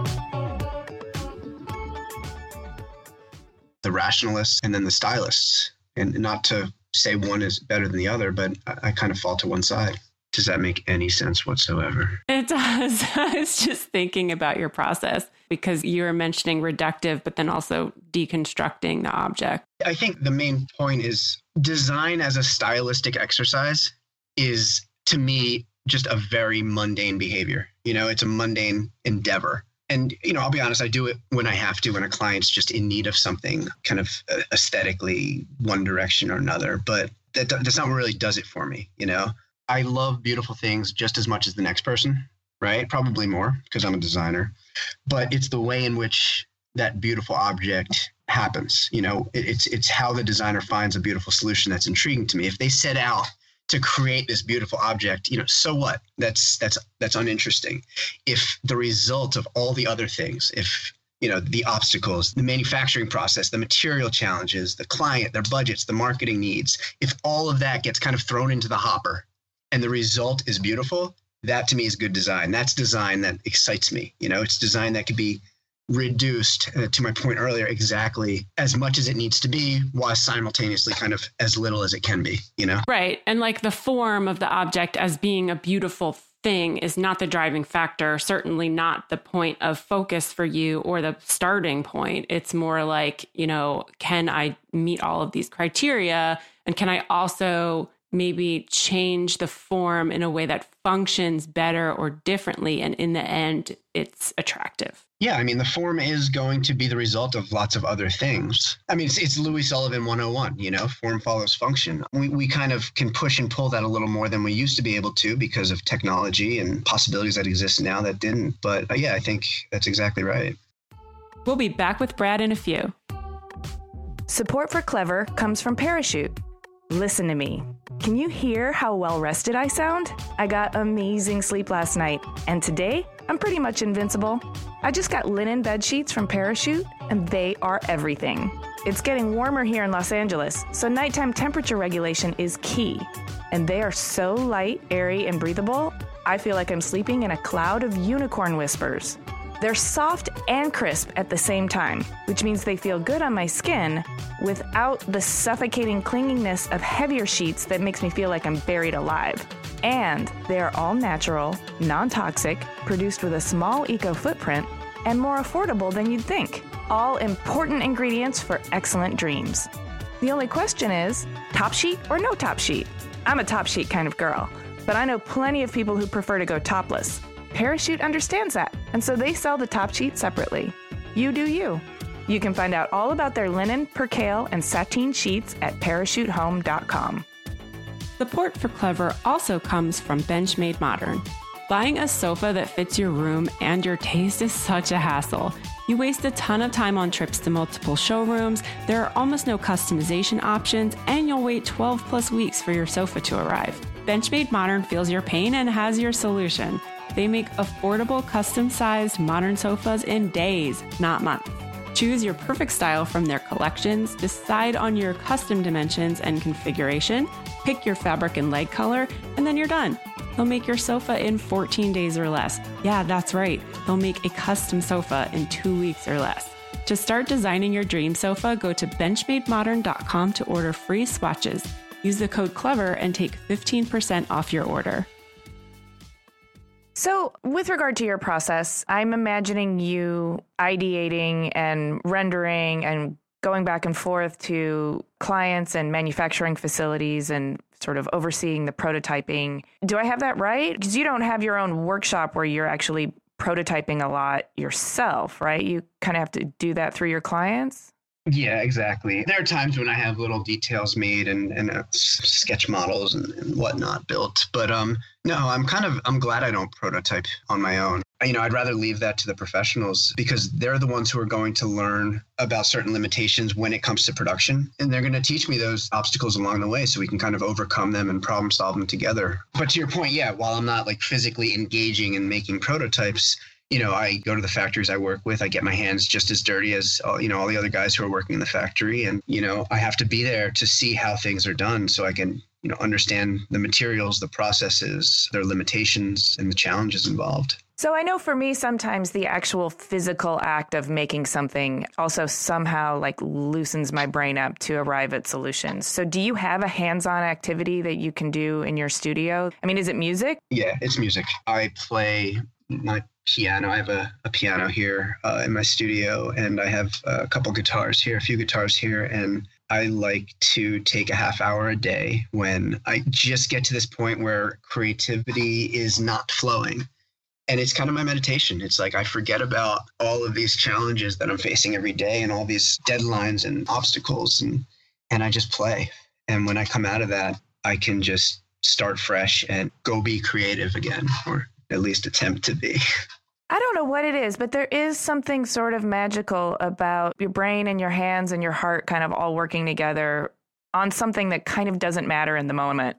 The rationalists and then the stylists. And not to say one is better than the other, but I, I kind of fall to one side. Does that make any sense whatsoever? It does. I was just thinking about your process because you were mentioning reductive, but then also deconstructing the object. I think the main point is design as a stylistic exercise is to me just a very mundane behavior. You know, it's a mundane endeavor. And, you know, I'll be honest, I do it when I have to, when a client's just in need of something kind of uh, aesthetically one direction or another. But that, that's not what really does it for me. You know, I love beautiful things just as much as the next person, right? Probably more because I'm a designer. But it's the way in which that beautiful object happens. You know, it, it's it's how the designer finds a beautiful solution that's intriguing to me. If they set out to create this beautiful object you know so what? That's that's that's uninteresting. If the result of all the other things if you know the obstacles the manufacturing process the material challenges the client their budgets the marketing needs if all of that gets kind of thrown into the hopper and the result is beautiful that to me is good design. That's design that excites me. You know it's design that could be reduced uh, to my point earlier exactly as much as it needs to be while simultaneously kind of as little as it can be you know? Right. And like the form of the object as being a beautiful thing is not the driving factor certainly not the point of focus for you or the starting point. It's more like you know can i meet all of these criteria? And can i also maybe change the form in a way that functions better or differently and in the end it's attractive yeah, I mean, the form is going to be the result of lots of other things. I mean, it's, it's Louis Sullivan 101, you know, form follows function. We, we kind of can push and pull that a little more than we used to be able to because of technology and possibilities that exist now that didn't. But uh, yeah, I think that's exactly right. We'll be back with Brad in a few. Support for Clever comes from Parachute. Listen to me. Can you hear how well rested I sound? I got amazing sleep last night, and today I'm pretty much invincible. I just got linen bed sheets from Parachute, and they are everything. It's getting warmer here in Los Angeles, so nighttime temperature regulation is key. And they are so light, airy, and breathable, I feel like I'm sleeping in a cloud of unicorn whispers. They're soft and crisp at the same time, which means they feel good on my skin without the suffocating clinginess of heavier sheets that makes me feel like I'm buried alive. And they are all natural, non toxic, produced with a small eco footprint, and more affordable than you'd think. All important ingredients for excellent dreams. The only question is top sheet or no top sheet? I'm a top sheet kind of girl, but I know plenty of people who prefer to go topless. Parachute understands that, and so they sell the top sheet separately. You do you. You can find out all about their linen, percale, and sateen sheets at parachutehome.com. Support for Clever also comes from Benchmade Modern. Buying a sofa that fits your room and your taste is such a hassle. You waste a ton of time on trips to multiple showrooms, there are almost no customization options, and you'll wait 12 plus weeks for your sofa to arrive. Benchmade Modern feels your pain and has your solution. They make affordable, custom sized modern sofas in days, not months. Choose your perfect style from their collections, decide on your custom dimensions and configuration, pick your fabric and leg color, and then you're done. They'll make your sofa in 14 days or less. Yeah, that's right. They'll make a custom sofa in two weeks or less. To start designing your dream sofa, go to benchmademodern.com to order free swatches. Use the code CLEVER and take 15% off your order. So, with regard to your process, I'm imagining you ideating and rendering and going back and forth to clients and manufacturing facilities and sort of overseeing the prototyping. Do I have that right? Because you don't have your own workshop where you're actually prototyping a lot yourself, right? You kind of have to do that through your clients. Yeah, exactly. There are times when I have little details made and, and uh, sketch models and, and whatnot built. But um, no, I'm kind of I'm glad I don't prototype on my own. You know, I'd rather leave that to the professionals because they're the ones who are going to learn about certain limitations when it comes to production. And they're going to teach me those obstacles along the way so we can kind of overcome them and problem solve them together. But to your point, yeah, while I'm not like physically engaging and making prototypes, you know, I go to the factories I work with. I get my hands just as dirty as all, you know all the other guys who are working in the factory, and you know, I have to be there to see how things are done, so I can you know understand the materials, the processes, their limitations, and the challenges involved. So I know for me, sometimes the actual physical act of making something also somehow like loosens my brain up to arrive at solutions. So do you have a hands-on activity that you can do in your studio? I mean, is it music? Yeah, it's music. I play my piano. I have a, a piano here uh, in my studio, and I have a couple guitars here, a few guitars here, and I like to take a half hour a day when I just get to this point where creativity is not flowing. And it's kind of my meditation. It's like I forget about all of these challenges that I'm facing every day and all these deadlines and obstacles and and I just play. And when I come out of that, I can just start fresh and go be creative again or at least attempt to be. I don't know what it is, but there is something sort of magical about your brain and your hands and your heart kind of all working together on something that kind of doesn't matter in the moment.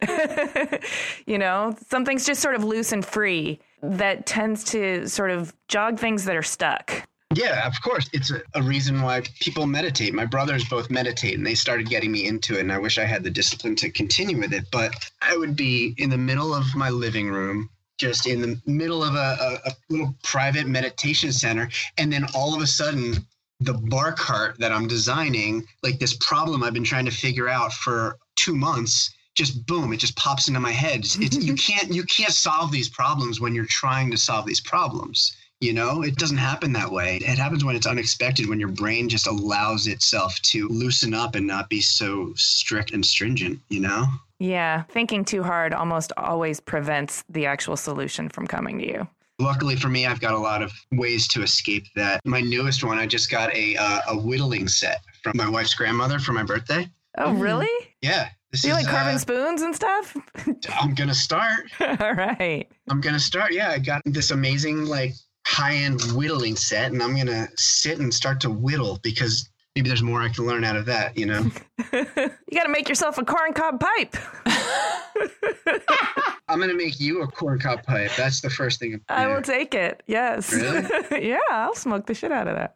you know, something's just sort of loose and free that tends to sort of jog things that are stuck. Yeah, of course. It's a, a, reason why people meditate. My brothers both meditate and they started getting me into it. And I wish I had the discipline to continue with it. But I would be in the middle of my living room, just in the middle of a, a, a little private meditation center. And then all of a sudden, the bar cart that I'm designing, like this problem I've been trying to figure out for two months, just boom, it just pops into my head. It's, you can't you can't solve these problems when you're trying to solve these problems. You know, it doesn't happen that way. It happens when it's unexpected, when your brain just allows itself to loosen up and not be so strict and stringent, you know? Yeah, thinking too hard almost always prevents the actual solution from coming to you. Luckily for me, I've got a lot of ways to escape that. My newest one, I just got a uh, a whittling set from my wife's grandmother for my birthday. Oh, really? Yeah. This you is, like carving uh, spoons and stuff? I'm gonna start. All right. I'm gonna start. Yeah, I got this amazing like high-end whittling set, and I'm gonna sit and start to whittle because maybe there's more I can learn out of that, you know? you got to make yourself a corncob pipe. I'm going to make you a corncob pipe. That's the first thing. I will take it. Yes. Really? yeah, I'll smoke the shit out of that.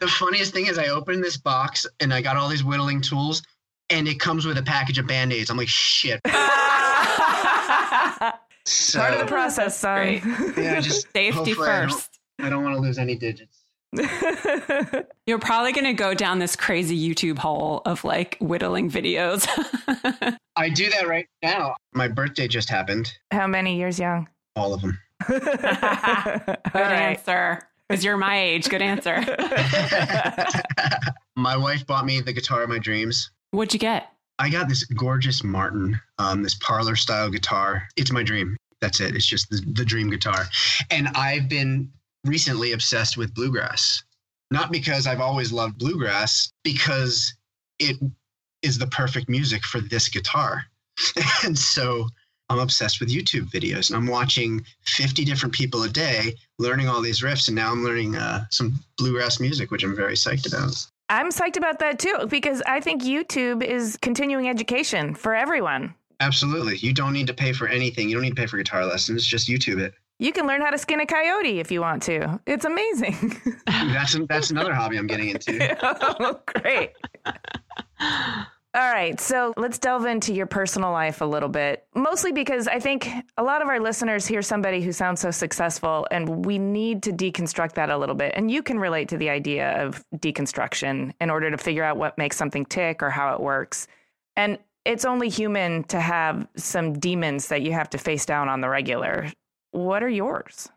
the funniest thing is, I opened this box and I got all these whittling tools, and it comes with a package of band aids. I'm like, shit. So, Part of the process, son. Yeah, just safety first. I don't want to lose any digits. You're probably going to go down this crazy YouTube hole of like whittling videos. I do that right now. My birthday just happened. How many years young? All of them. Good answer. Because you're my age. Good answer. my wife bought me the guitar of my dreams. What'd you get? I got this gorgeous Martin, um, this parlor style guitar. It's my dream. That's it. It's just the, the dream guitar. And I've been recently obsessed with bluegrass. Not because I've always loved bluegrass, because it is the perfect music for this guitar. and so I'm obsessed with YouTube videos and I'm watching 50 different people a day learning all these riffs. And now I'm learning uh, some bluegrass music, which I'm very psyched about. I'm psyched about that too, because I think YouTube is continuing education for everyone. Absolutely. You don't need to pay for anything. You don't need to pay for guitar lessons. Just YouTube it. You can learn how to skin a coyote if you want to. It's amazing. that's that's another hobby I'm getting into. oh, great. All right, so let's delve into your personal life a little bit. Mostly because I think a lot of our listeners hear somebody who sounds so successful, and we need to deconstruct that a little bit. And you can relate to the idea of deconstruction in order to figure out what makes something tick or how it works. And it's only human to have some demons that you have to face down on the regular. What are yours?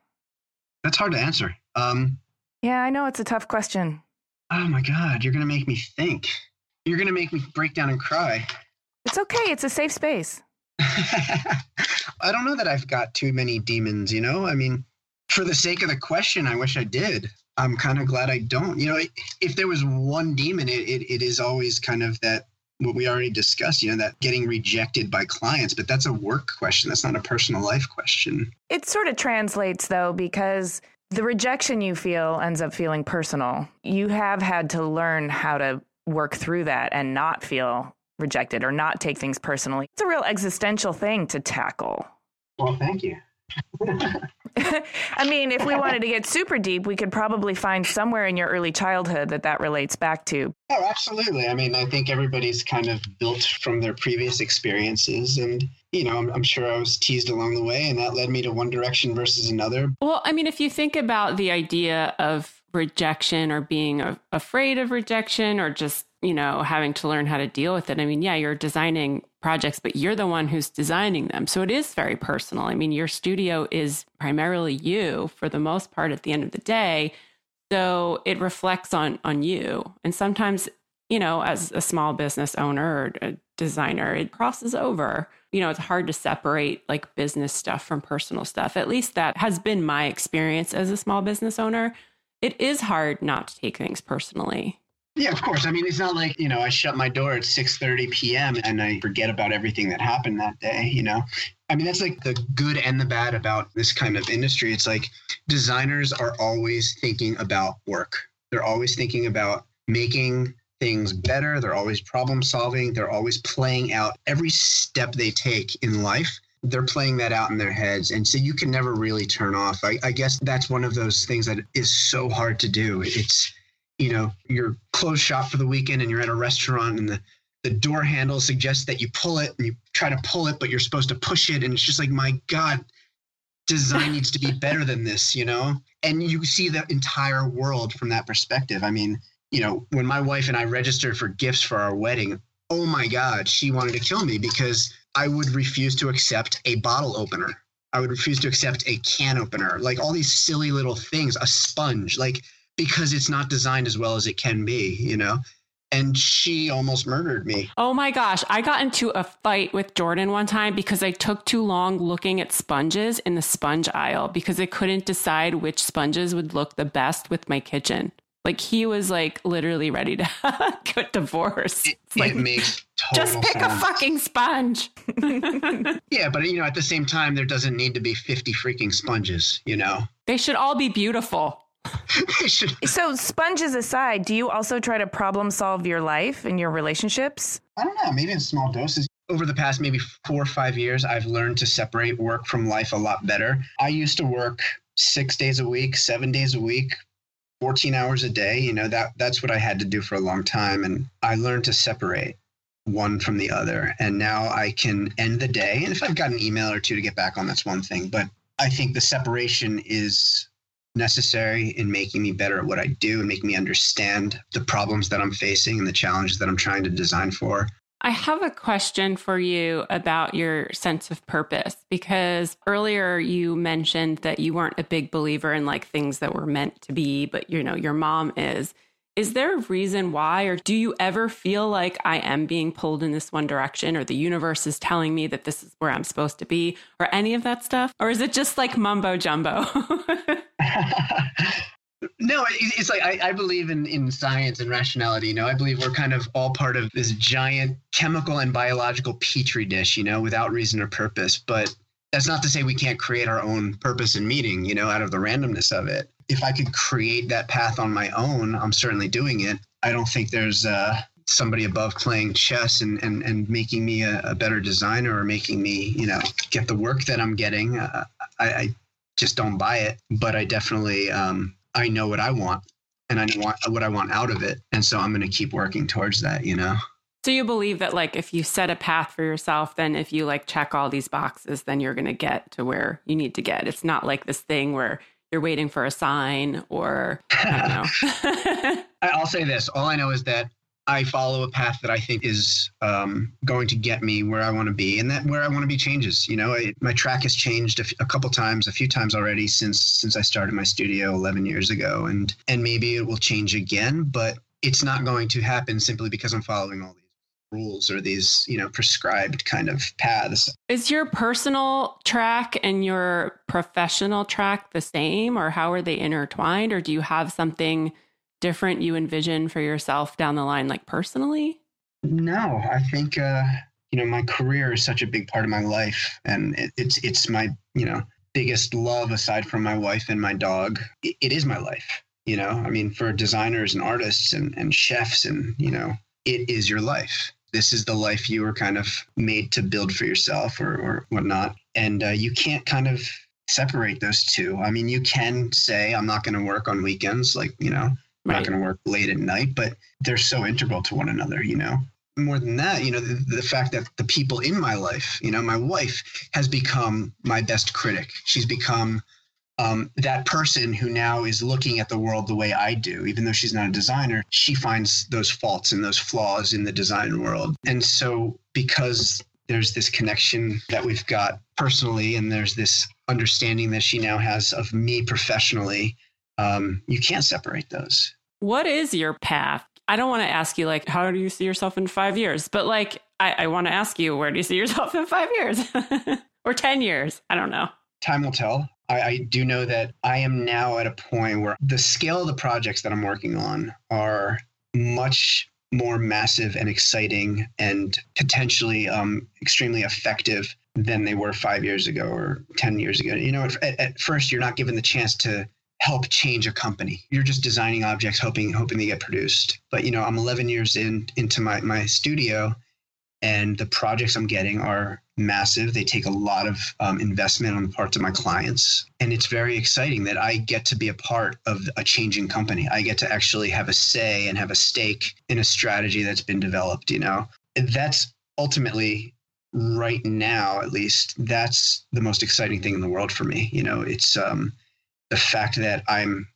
That's hard to answer. Um, yeah, I know it's a tough question. Oh my God, you're going to make me think. You're going to make me break down and cry. It's okay. It's a safe space. I don't know that I've got too many demons, you know? I mean, for the sake of the question, I wish I did. I'm kind of glad I don't. You know, if there was one demon, it, it, it is always kind of that we already discussed, you know, that getting rejected by clients, but that's a work question. That's not a personal life question. It sort of translates though, because the rejection you feel ends up feeling personal. You have had to learn how to work through that and not feel rejected or not take things personally. It's a real existential thing to tackle. Well, thank you. I mean, if we wanted to get super deep, we could probably find somewhere in your early childhood that that relates back to. Oh, absolutely. I mean, I think everybody's kind of built from their previous experiences. And, you know, I'm, I'm sure I was teased along the way, and that led me to one direction versus another. Well, I mean, if you think about the idea of rejection or being a- afraid of rejection or just you know having to learn how to deal with it. I mean yeah you're designing projects but you're the one who's designing them. So it is very personal. I mean your studio is primarily you for the most part at the end of the day. So it reflects on on you. And sometimes you know as a small business owner or a designer it crosses over. You know it's hard to separate like business stuff from personal stuff. At least that has been my experience as a small business owner. It is hard not to take things personally. Yeah, of course. I mean, it's not like, you know, I shut my door at 6:30 p.m. and I forget about everything that happened that day, you know. I mean, that's like the good and the bad about this kind of industry. It's like designers are always thinking about work. They're always thinking about making things better. They're always problem solving. They're always playing out every step they take in life they're playing that out in their heads and so you can never really turn off I, I, guess that's one of those things that is so hard to do it's you know you're closed shop for the weekend and you're at a restaurant and the the door handle suggests that you pull it and you try to pull it but you're supposed to push it. And it's just like my god design needs to be better than this you know? And you see the entire world from that perspective. I mean you know when my wife and i registered for gifts for our wedding oh my god she wanted to kill me because I would refuse to accept a bottle opener. I would refuse to accept a can opener, like all these silly little things, a sponge, like because it's not designed as well as it can be, you know? And she almost murdered me. Oh my gosh. I got into a fight with Jordan one time because I took too long looking at sponges in the sponge aisle because I couldn't decide which sponges would look the best with my kitchen. Like he was like literally ready to get divorced. It, like, it makes just pick sense. a fucking sponge. yeah, but you know, at the same time, there doesn't need to be fifty freaking sponges. You know, they should all be beautiful. So, sponges aside, do you also try to problem solve your life and your relationships? I don't know, maybe in small doses. Over the past maybe four or five years, I've learned to separate work from life a lot better. I used to work six days a week, seven days a week, 14 hours a day you know that that's what i had to do for a long time and i learned to separate one from the other and now i can end the day and if i've got an email or two to get back on that's one thing but i think the separation is necessary in making me better at what I do and making me understand the problems that I'm facing and the challenges that I'm trying to design for. I have a question for you about your sense of purpose because earlier you mentioned that you weren't a big believer in like things that were meant to be, but you know, your mom is. Is there a reason why, or do you ever feel like I am being pulled in this one direction, or the universe is telling me that this is where I'm supposed to be, or any of that stuff? Or is it just like mumbo jumbo? no, it's like I, I, believe in, in science and rationality. You know, I believe we're kind of all part of this giant chemical and biological petri dish, you know, without reason or purpose. But that's not to say we can't create our own purpose and meaning, you know, out of the randomness of it if I could create that path on my own, I'm certainly doing it. I don't think there's uh, somebody above playing chess and, and, and making me a, a, better designer or making me, you know, get the work that I'm getting. Uh, I, I, just don't buy it, but I definitely, um, I know what I want and I want what I want out of it. And so I'm going to keep working towards that, you know? So you believe that like if you set a path for yourself, then if you like check all these boxes, then you're going to get to where you need to get. It's not like this thing where you're waiting for a sign or I don't know. I'll say this. All I know is that I follow a path that I think is um, going to get me where I want to be, and that where I want to be changes. You know, my track has changed a, f- a couple times, a few times already since since I started my studio 11 years ago, and and maybe it will change again, but it's not going to happen simply because I'm following all these rules or these you know prescribed kind of paths is your personal track and your professional track the same or how are they intertwined or do you have something different you envision for yourself down the line like personally no i think uh you know my career is such a big part of my life and it, it's it's my you know biggest love aside from my wife and my dog it, it is my life you know i mean for designers and artists and, and chefs and you know it is your life this is the life you were kind of made to build for yourself or, or whatnot. And uh, you can't kind of separate those two. I mean, you can say, I'm not going to work on weekends, like, you know, I'm right. not going to work late at night, but they're so integral to one another, you know? More than that, you know, the, the fact that the people in my life, you know, my wife has become my best critic. She's become um, that person who now is looking at the world the way I do, even though she's not a designer, she finds those faults and those flaws in the design world. And so, because there's this connection that we've got personally, and there's this understanding that she now has of me professionally, um, you can't separate those. What is your path? I don't want to ask you, like, how do you see yourself in five years? But, like, I, I want to ask you, where do you see yourself in five years or 10 years? I don't know. Time will tell. I, I do know that I am now at a point where the scale of the projects that I'm working on are much more massive and exciting and potentially um, extremely effective than they were five years ago or 10 years ago. You know, at, at, first, you're not given the chance to help change a company. You're just designing objects, hoping hoping they get produced. But you know, I'm 11 years in into my my studio, and the projects I'm getting are massive. They take a lot of um, investment on the parts of my clients. And it's very exciting that I get to be a part of a changing company. I get to actually have a say and have a stake in a strategy that's been developed, you know? And that's ultimately right now at least that's the most exciting thing in the world for me you know it's um, the fact that i'm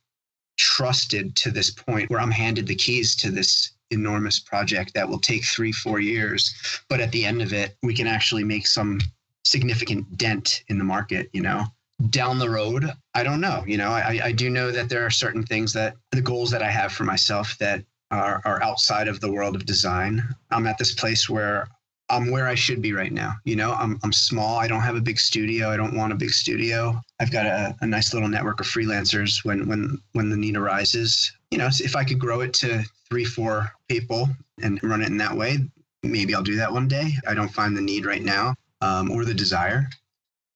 trusted to this point where i'm handed the keys to this enormous project that will take three, four years. But at the end of it, we can actually make some significant dent in the market, you know? Down the road, I don't know. You know, I, I do know that there are certain things that the goals that I have for myself that are, are outside of the world of design. I'm at this place where I'm where I should be right now. You know, I'm, I'm small. I don't have a big studio. I don't want a big studio. I've got a, a nice little network of freelancers when, when, when the need arises. You know, if I could grow it to three, four people and run it in that way, maybe I'll do that one day. I don't find the need right now um, or the desire.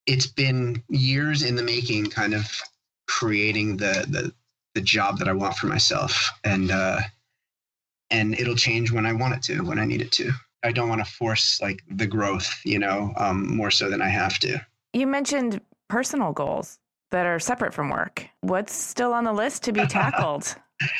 It's been years in the making, kind of creating the the, the job that I want for myself, and uh, and it'll change when I want it to, when I need it to. I don't want to force like the growth, you know, um, more so than I have to. You mentioned personal goals that are separate from work. What's still on the list to be tackled?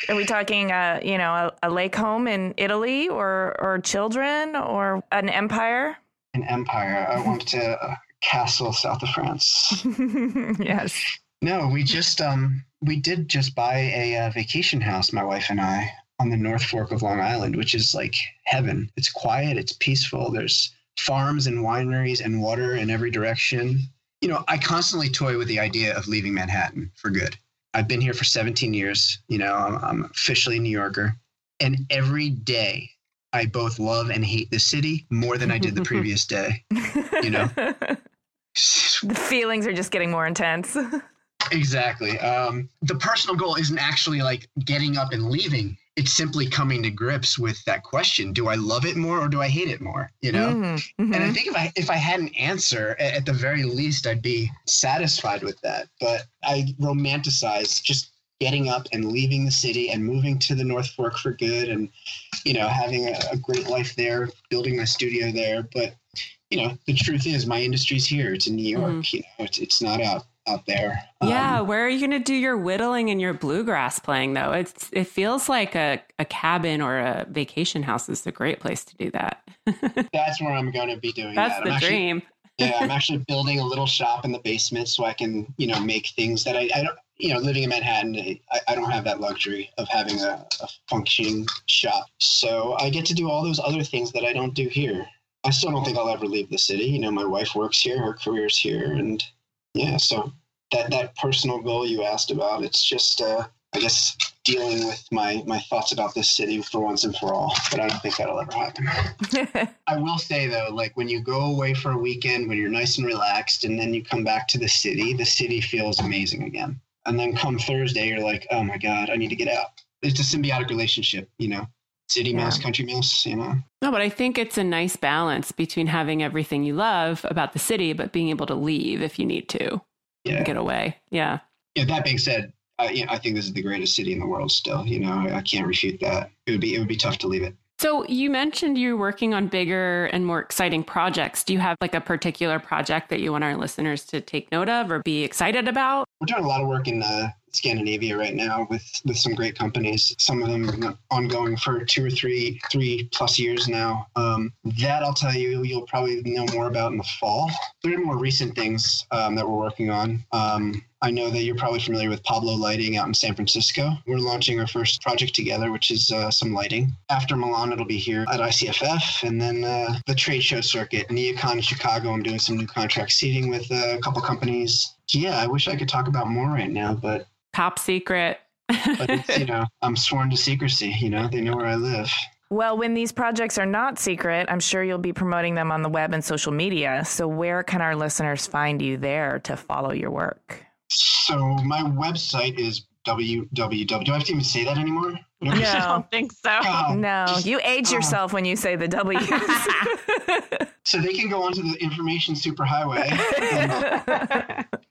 Are we talking, uh, you know, a, a, lake home in Italy, or or children, or an empire? An empire. I want to uh, castle south of France. yes. No, we just um we did just buy a uh, vacation house, my wife and I, on the North Fork of Long Island, which is like heaven. It's quiet, it's peaceful. There's farms and wineries and water in every direction. You know, I constantly toy with the idea of leaving Manhattan for good. I've been here for 17 years. You know, I'm, I'm officially a New Yorker. And every day I both love and hate the city more than I did the previous day. You know, the feelings are just getting more intense. exactly. Um, the personal goal isn't actually like getting up and leaving. It's simply coming to grips with that question: Do I love it more or do I hate it more? You know. Mm-hmm. And I think if I if I had an answer, at the very least, I'd be satisfied with that. But I romanticize just getting up and leaving the city and moving to the North Fork for good, and you know having a, a great life there, building my studio there. But you know, the truth is, my industry's here. It's in New York. Mhm. You know, it's it's not out out there. Yeah, Um, where are you going to do your whittling and your bluegrass playing though? It's it feels like a, a cabin or a vacation house is a great place to do that. that's where I'm going to be doing That's that. the actually, dream. yeah, I'm actually building a little shop in the basement so I can, you know, make things that I, I don't, you know, living in Manhattan, I, I don't have that luxury of having a, a functioning shop. So I get to do all those other things that I don't do here. I still don't think I'll ever leave the city. You know, my wife works here, her career's here, and yeah, so that that personal goal you asked about, it's just, uh, I guess, dealing with my my thoughts about this city for once and for all. But I don't think that'll ever happen. I will say though, like when you go away for a weekend, when you're nice and relaxed, and then you come back to the city, the city feels amazing again. And then come Thursday, you're like, oh my god, I need to get out. It's a symbiotic relationship, you know. City mouse, country mouse, you know. No, but I think it's a nice balance between having everything you love about the city, but being able to leave if you need to Yeah. get away. Yeah. Yeah. That being said, uh, you know, I think this is the greatest city in the world. Still, you know, I, I can't refute that. It would be it would be tough to leave it. So you mentioned you're working on bigger and more exciting projects. Do you have like a particular project that you want our listeners to take note of or be excited about? We're doing a lot of work in uh, Scandinavia right now with with some great companies. Some of them ongoing for two or three three plus years now. Um, that I'll tell you, you'll probably know more about in the fall. There are more recent things um, that we're working on. Um, I know that you're probably familiar with Pablo Lighting out in San Francisco. We're launching our first project together, which is uh, some lighting. After Milan, it'll be here at ICFF, and then uh, the trade show circuit, Neocon in Chicago. I'm doing some new contract seating with uh, a couple companies. Yeah, I wish I could talk about more right now, but Top secret. but it's, you know, I'm sworn to secrecy. You know, they know where I live. well, when these projects are not secret, I'm sure you'll be promoting them on the web and social media. So, where can our listeners find you there to follow your work? So my website is www. Do I have to even say that anymore? No. I don't think so. God. No, you age oh. yourself when you say the W's. So they can go onto the information superhighway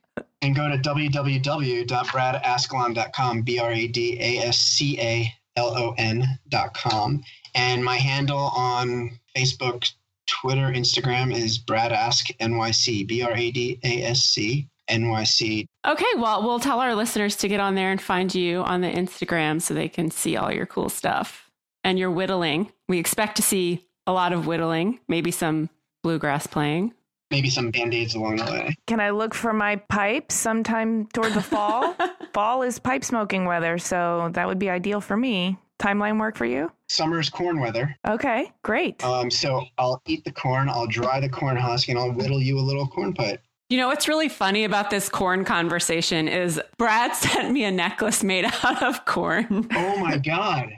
and, go to www.bradascalon.com, B R A D A S C A L O N.com. And my handle on Facebook, Twitter, Instagram is Brad Ask NYC, B R A D A S C NYC. Okay, well, we'll tell our listeners to get on there and find you on the Instagram so they can see all your cool stuff and your whittling. We expect to see a lot of whittling, maybe some bluegrass playing. Maybe some band aids along the way. Can I look for my pipe sometime toward the fall? fall is pipe smoking weather, so that would be ideal for me. Timeline work for you? Summer's corn weather. Okay, great. Um, so I'll eat the corn, I'll dry the corn husk, and I'll whittle you a little corn pipe. You know what's really funny about this corn conversation is Brad sent me a necklace made out of corn. Oh my God.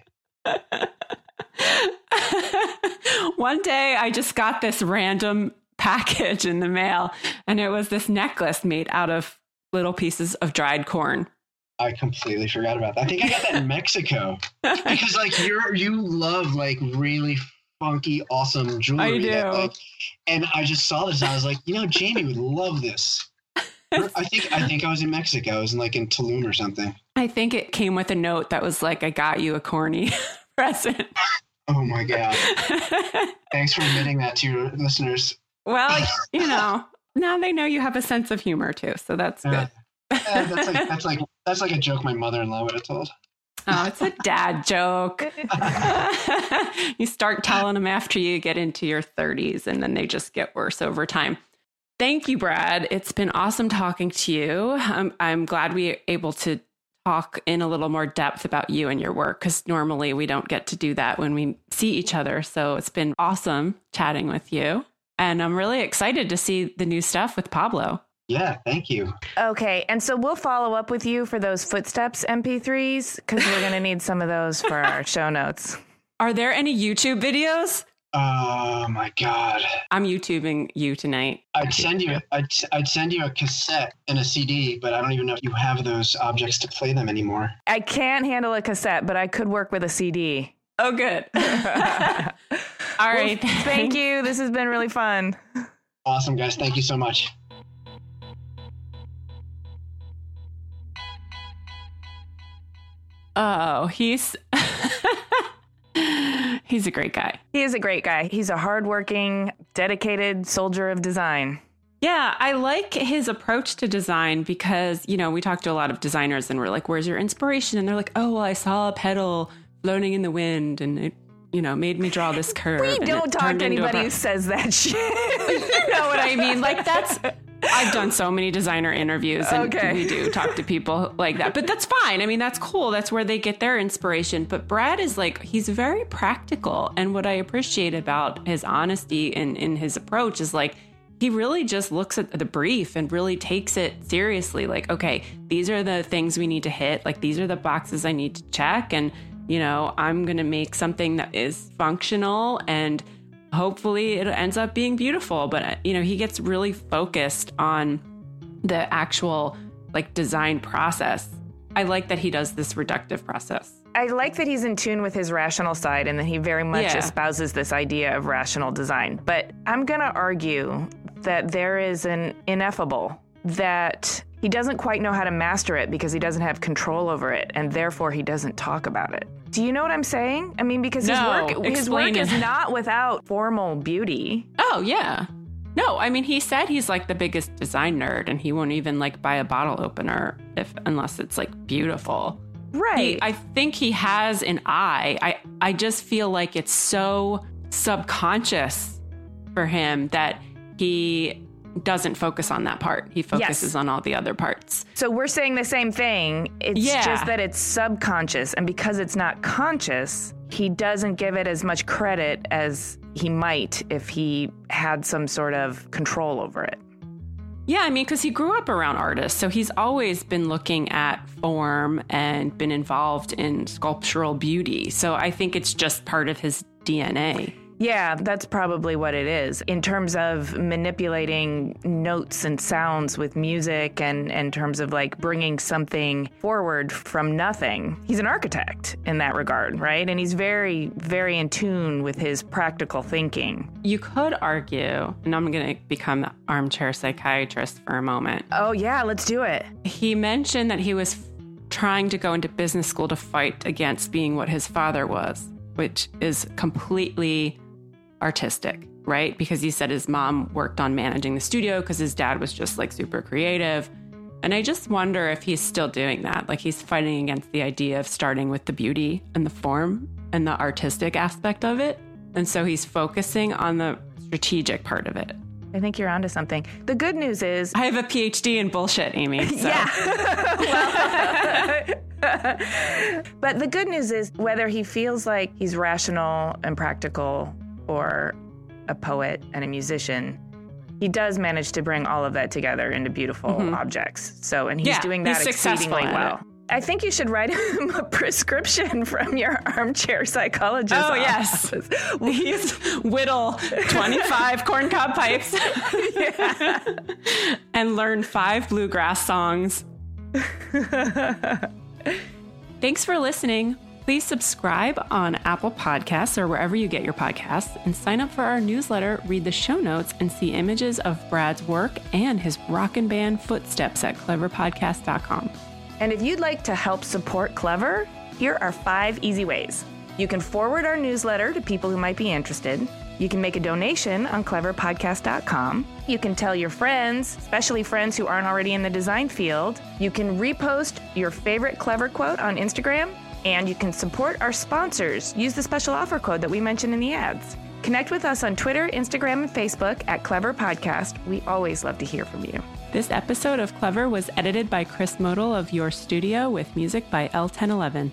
One day I just got this random package in the mail and it was this necklace made out of little pieces of dried corn. I completely forgot about that. I think I got that in Mexico because like you're you love like really funky, awesome jewelry. I that, do. like, and I just saw this. And I was like, you know, Jaime would love this. I think I think I was in Mexico. I was in like in Tulum or something. I think it came with a note that was like, I got you a corny present. Oh my god! Thanks for admitting that to your listeners. Well, you know, now they know you have a sense of humor too. So that's Yeah. good. Yeah, that's like that's like that's like a joke my mother-in-law would have told. Oh, it's a dad joke. you start telling them after you get into your 30s, and then they just get worse over time. Thank you, Brad. It's been awesome talking to you. I'm, I'm glad we were able to talk in a little more depth about you and your work because normally we don't get to do that when we see each other. So it's been awesome chatting with you. And I'm really excited to see the new stuff with Pablo. Yeah, thank you. Okay, and so we'll follow up with you for those footsteps MP3s because we're going to need some of those for our show notes. Are there any YouTube videos? Oh my god! I'm YouTubing you tonight. I'd send you. I'd, I'd send you a cassette and a CD, but I don't even know if you have those objects to play them anymore. I can't handle a cassette, but I could work with a CD. Oh, good. All right. Well, thank you. This has been really fun. Awesome, guys. Thank you so much. Oh, he's he's a great guy. He is a great guy. He's a hardworking, dedicated soldier of design. Yeah, I like his approach to design because, you know, we talked to a lot of designers and we're like, where's your inspiration? And they're like, oh, well, I saw a petal floating in the wind and it, you know, made me draw this curve. We don't talk to anybody who says that shit. you know what I mean? Like, that's, I've done so many designer interviews and Okay. we do talk to people like that. But that's fine. I mean, that's cool. That's where they get their inspiration. But Brad is like, he's very practical. And what I appreciate about his honesty and in his approach is like, he really just looks at the brief and really takes it seriously. Like, okay, these are the things we need to hit. Like, these are the boxes I need to check. And, you know, I'm going to make something that is functional and hopefully it ends up being beautiful. But, uh, you know, he gets really focused on the actual like design process. I like that he does this reductive process. I like that he's in tune with his rational side and that he very much Yeah. espouses this idea of rational design. But I'm going to argue that there is an ineffable that he doesn't quite know how to master it because he doesn't have control over it and therefore he doesn't talk about it. Do you know what I'm saying? I mean because his No, work his work explain is not without formal beauty. Oh, yeah. No, I mean he said he's like the biggest design nerd and he won't even like buy a bottle opener if unless it's like beautiful. Right. He, I think he has an eye. I I just feel like it's so subconscious for him that he doesn't focus on that part. He focuses on all the other parts. So we're saying the same thing. It's Yeah. just that it's subconscious. And because it's not conscious, he doesn't give it as much credit as he might if he had some sort of control over it. Yeah, I mean, because he grew up around artists, so he's always been looking at form and been involved in sculptural beauty. So I think it's just part of his DNA. Yeah, that's probably what it is. In terms of manipulating notes and sounds with music and in terms of like bringing something forward from nothing. He's an architect in that regard, right? And he's very, very in tune with his practical thinking. You could argue, and I'm going to become the armchair psychiatrist for a moment. Oh, yeah, let's do it. He mentioned that he was trying to go into business school to fight against being what his father was, which is completely artistic, right? Because he said his mom worked on managing the studio because his dad was just like super creative. And I just wonder if he's still doing that. Like he's fighting against the idea of starting with the beauty and the form and the artistic aspect of it. And so he's focusing on the strategic part of it. I think you're onto something. The good news is I have a PhD in bullshit, Amy. So. But the good news is whether he feels like he's rational and practical or a poet and a musician, he does manage to bring all of that together into beautiful mm-hmm. objects. So, and he's Yeah, doing that he's exceedingly well. it. I think you should write him a prescription from your armchair psychologist. Oh, yes. He's whittle 25 corncob pipes and learn five bluegrass songs. Thanks for listening. Please subscribe on Apple Podcasts or wherever you get your podcasts and sign up for our newsletter, read the show notes, and see images of Brad's work and his rockin' band footsteps at cleverpodcast.com. And if you'd like to help support Clever, here are five easy ways. You can forward our newsletter to people who might be interested. You can make a donation on cleverpodcast.com. You can tell your friends, especially friends who aren't already in the design field. You can repost your favorite Clever quote on Instagram. And you can support our sponsors. Use the special offer code that we mentioned in the ads. Connect with us on Twitter, Instagram, and Facebook at Clever Podcast. We always love to hear from you. This episode of Clever was edited by Chris Modl of Your Studio with music by El Ten Eleven.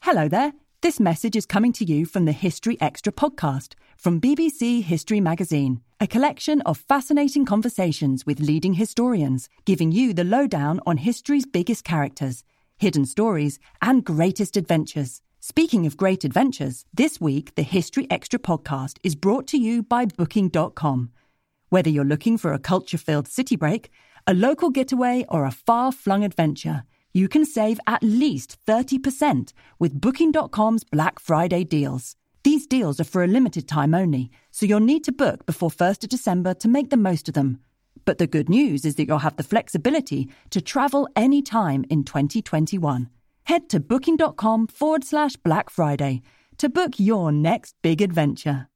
Hello there. This message is coming to you from the History Extra podcast from BBC History Magazine, a collection of fascinating conversations with leading historians, giving you the lowdown on history's biggest characters, hidden stories, and greatest adventures. Speaking of great adventures, this week the History Extra podcast is brought to you by Booking.com. Whether you're looking for a culture filled city break, a local getaway, or a far flung adventure, you can save at least 30% with Booking.com's Black Friday deals. These deals are for a limited time only, so you'll need to book before 1st of December to make the most of them. But the good news is that you'll have the flexibility to travel anytime in 2021. Head to booking.com forward slash Black Friday to book your next big adventure.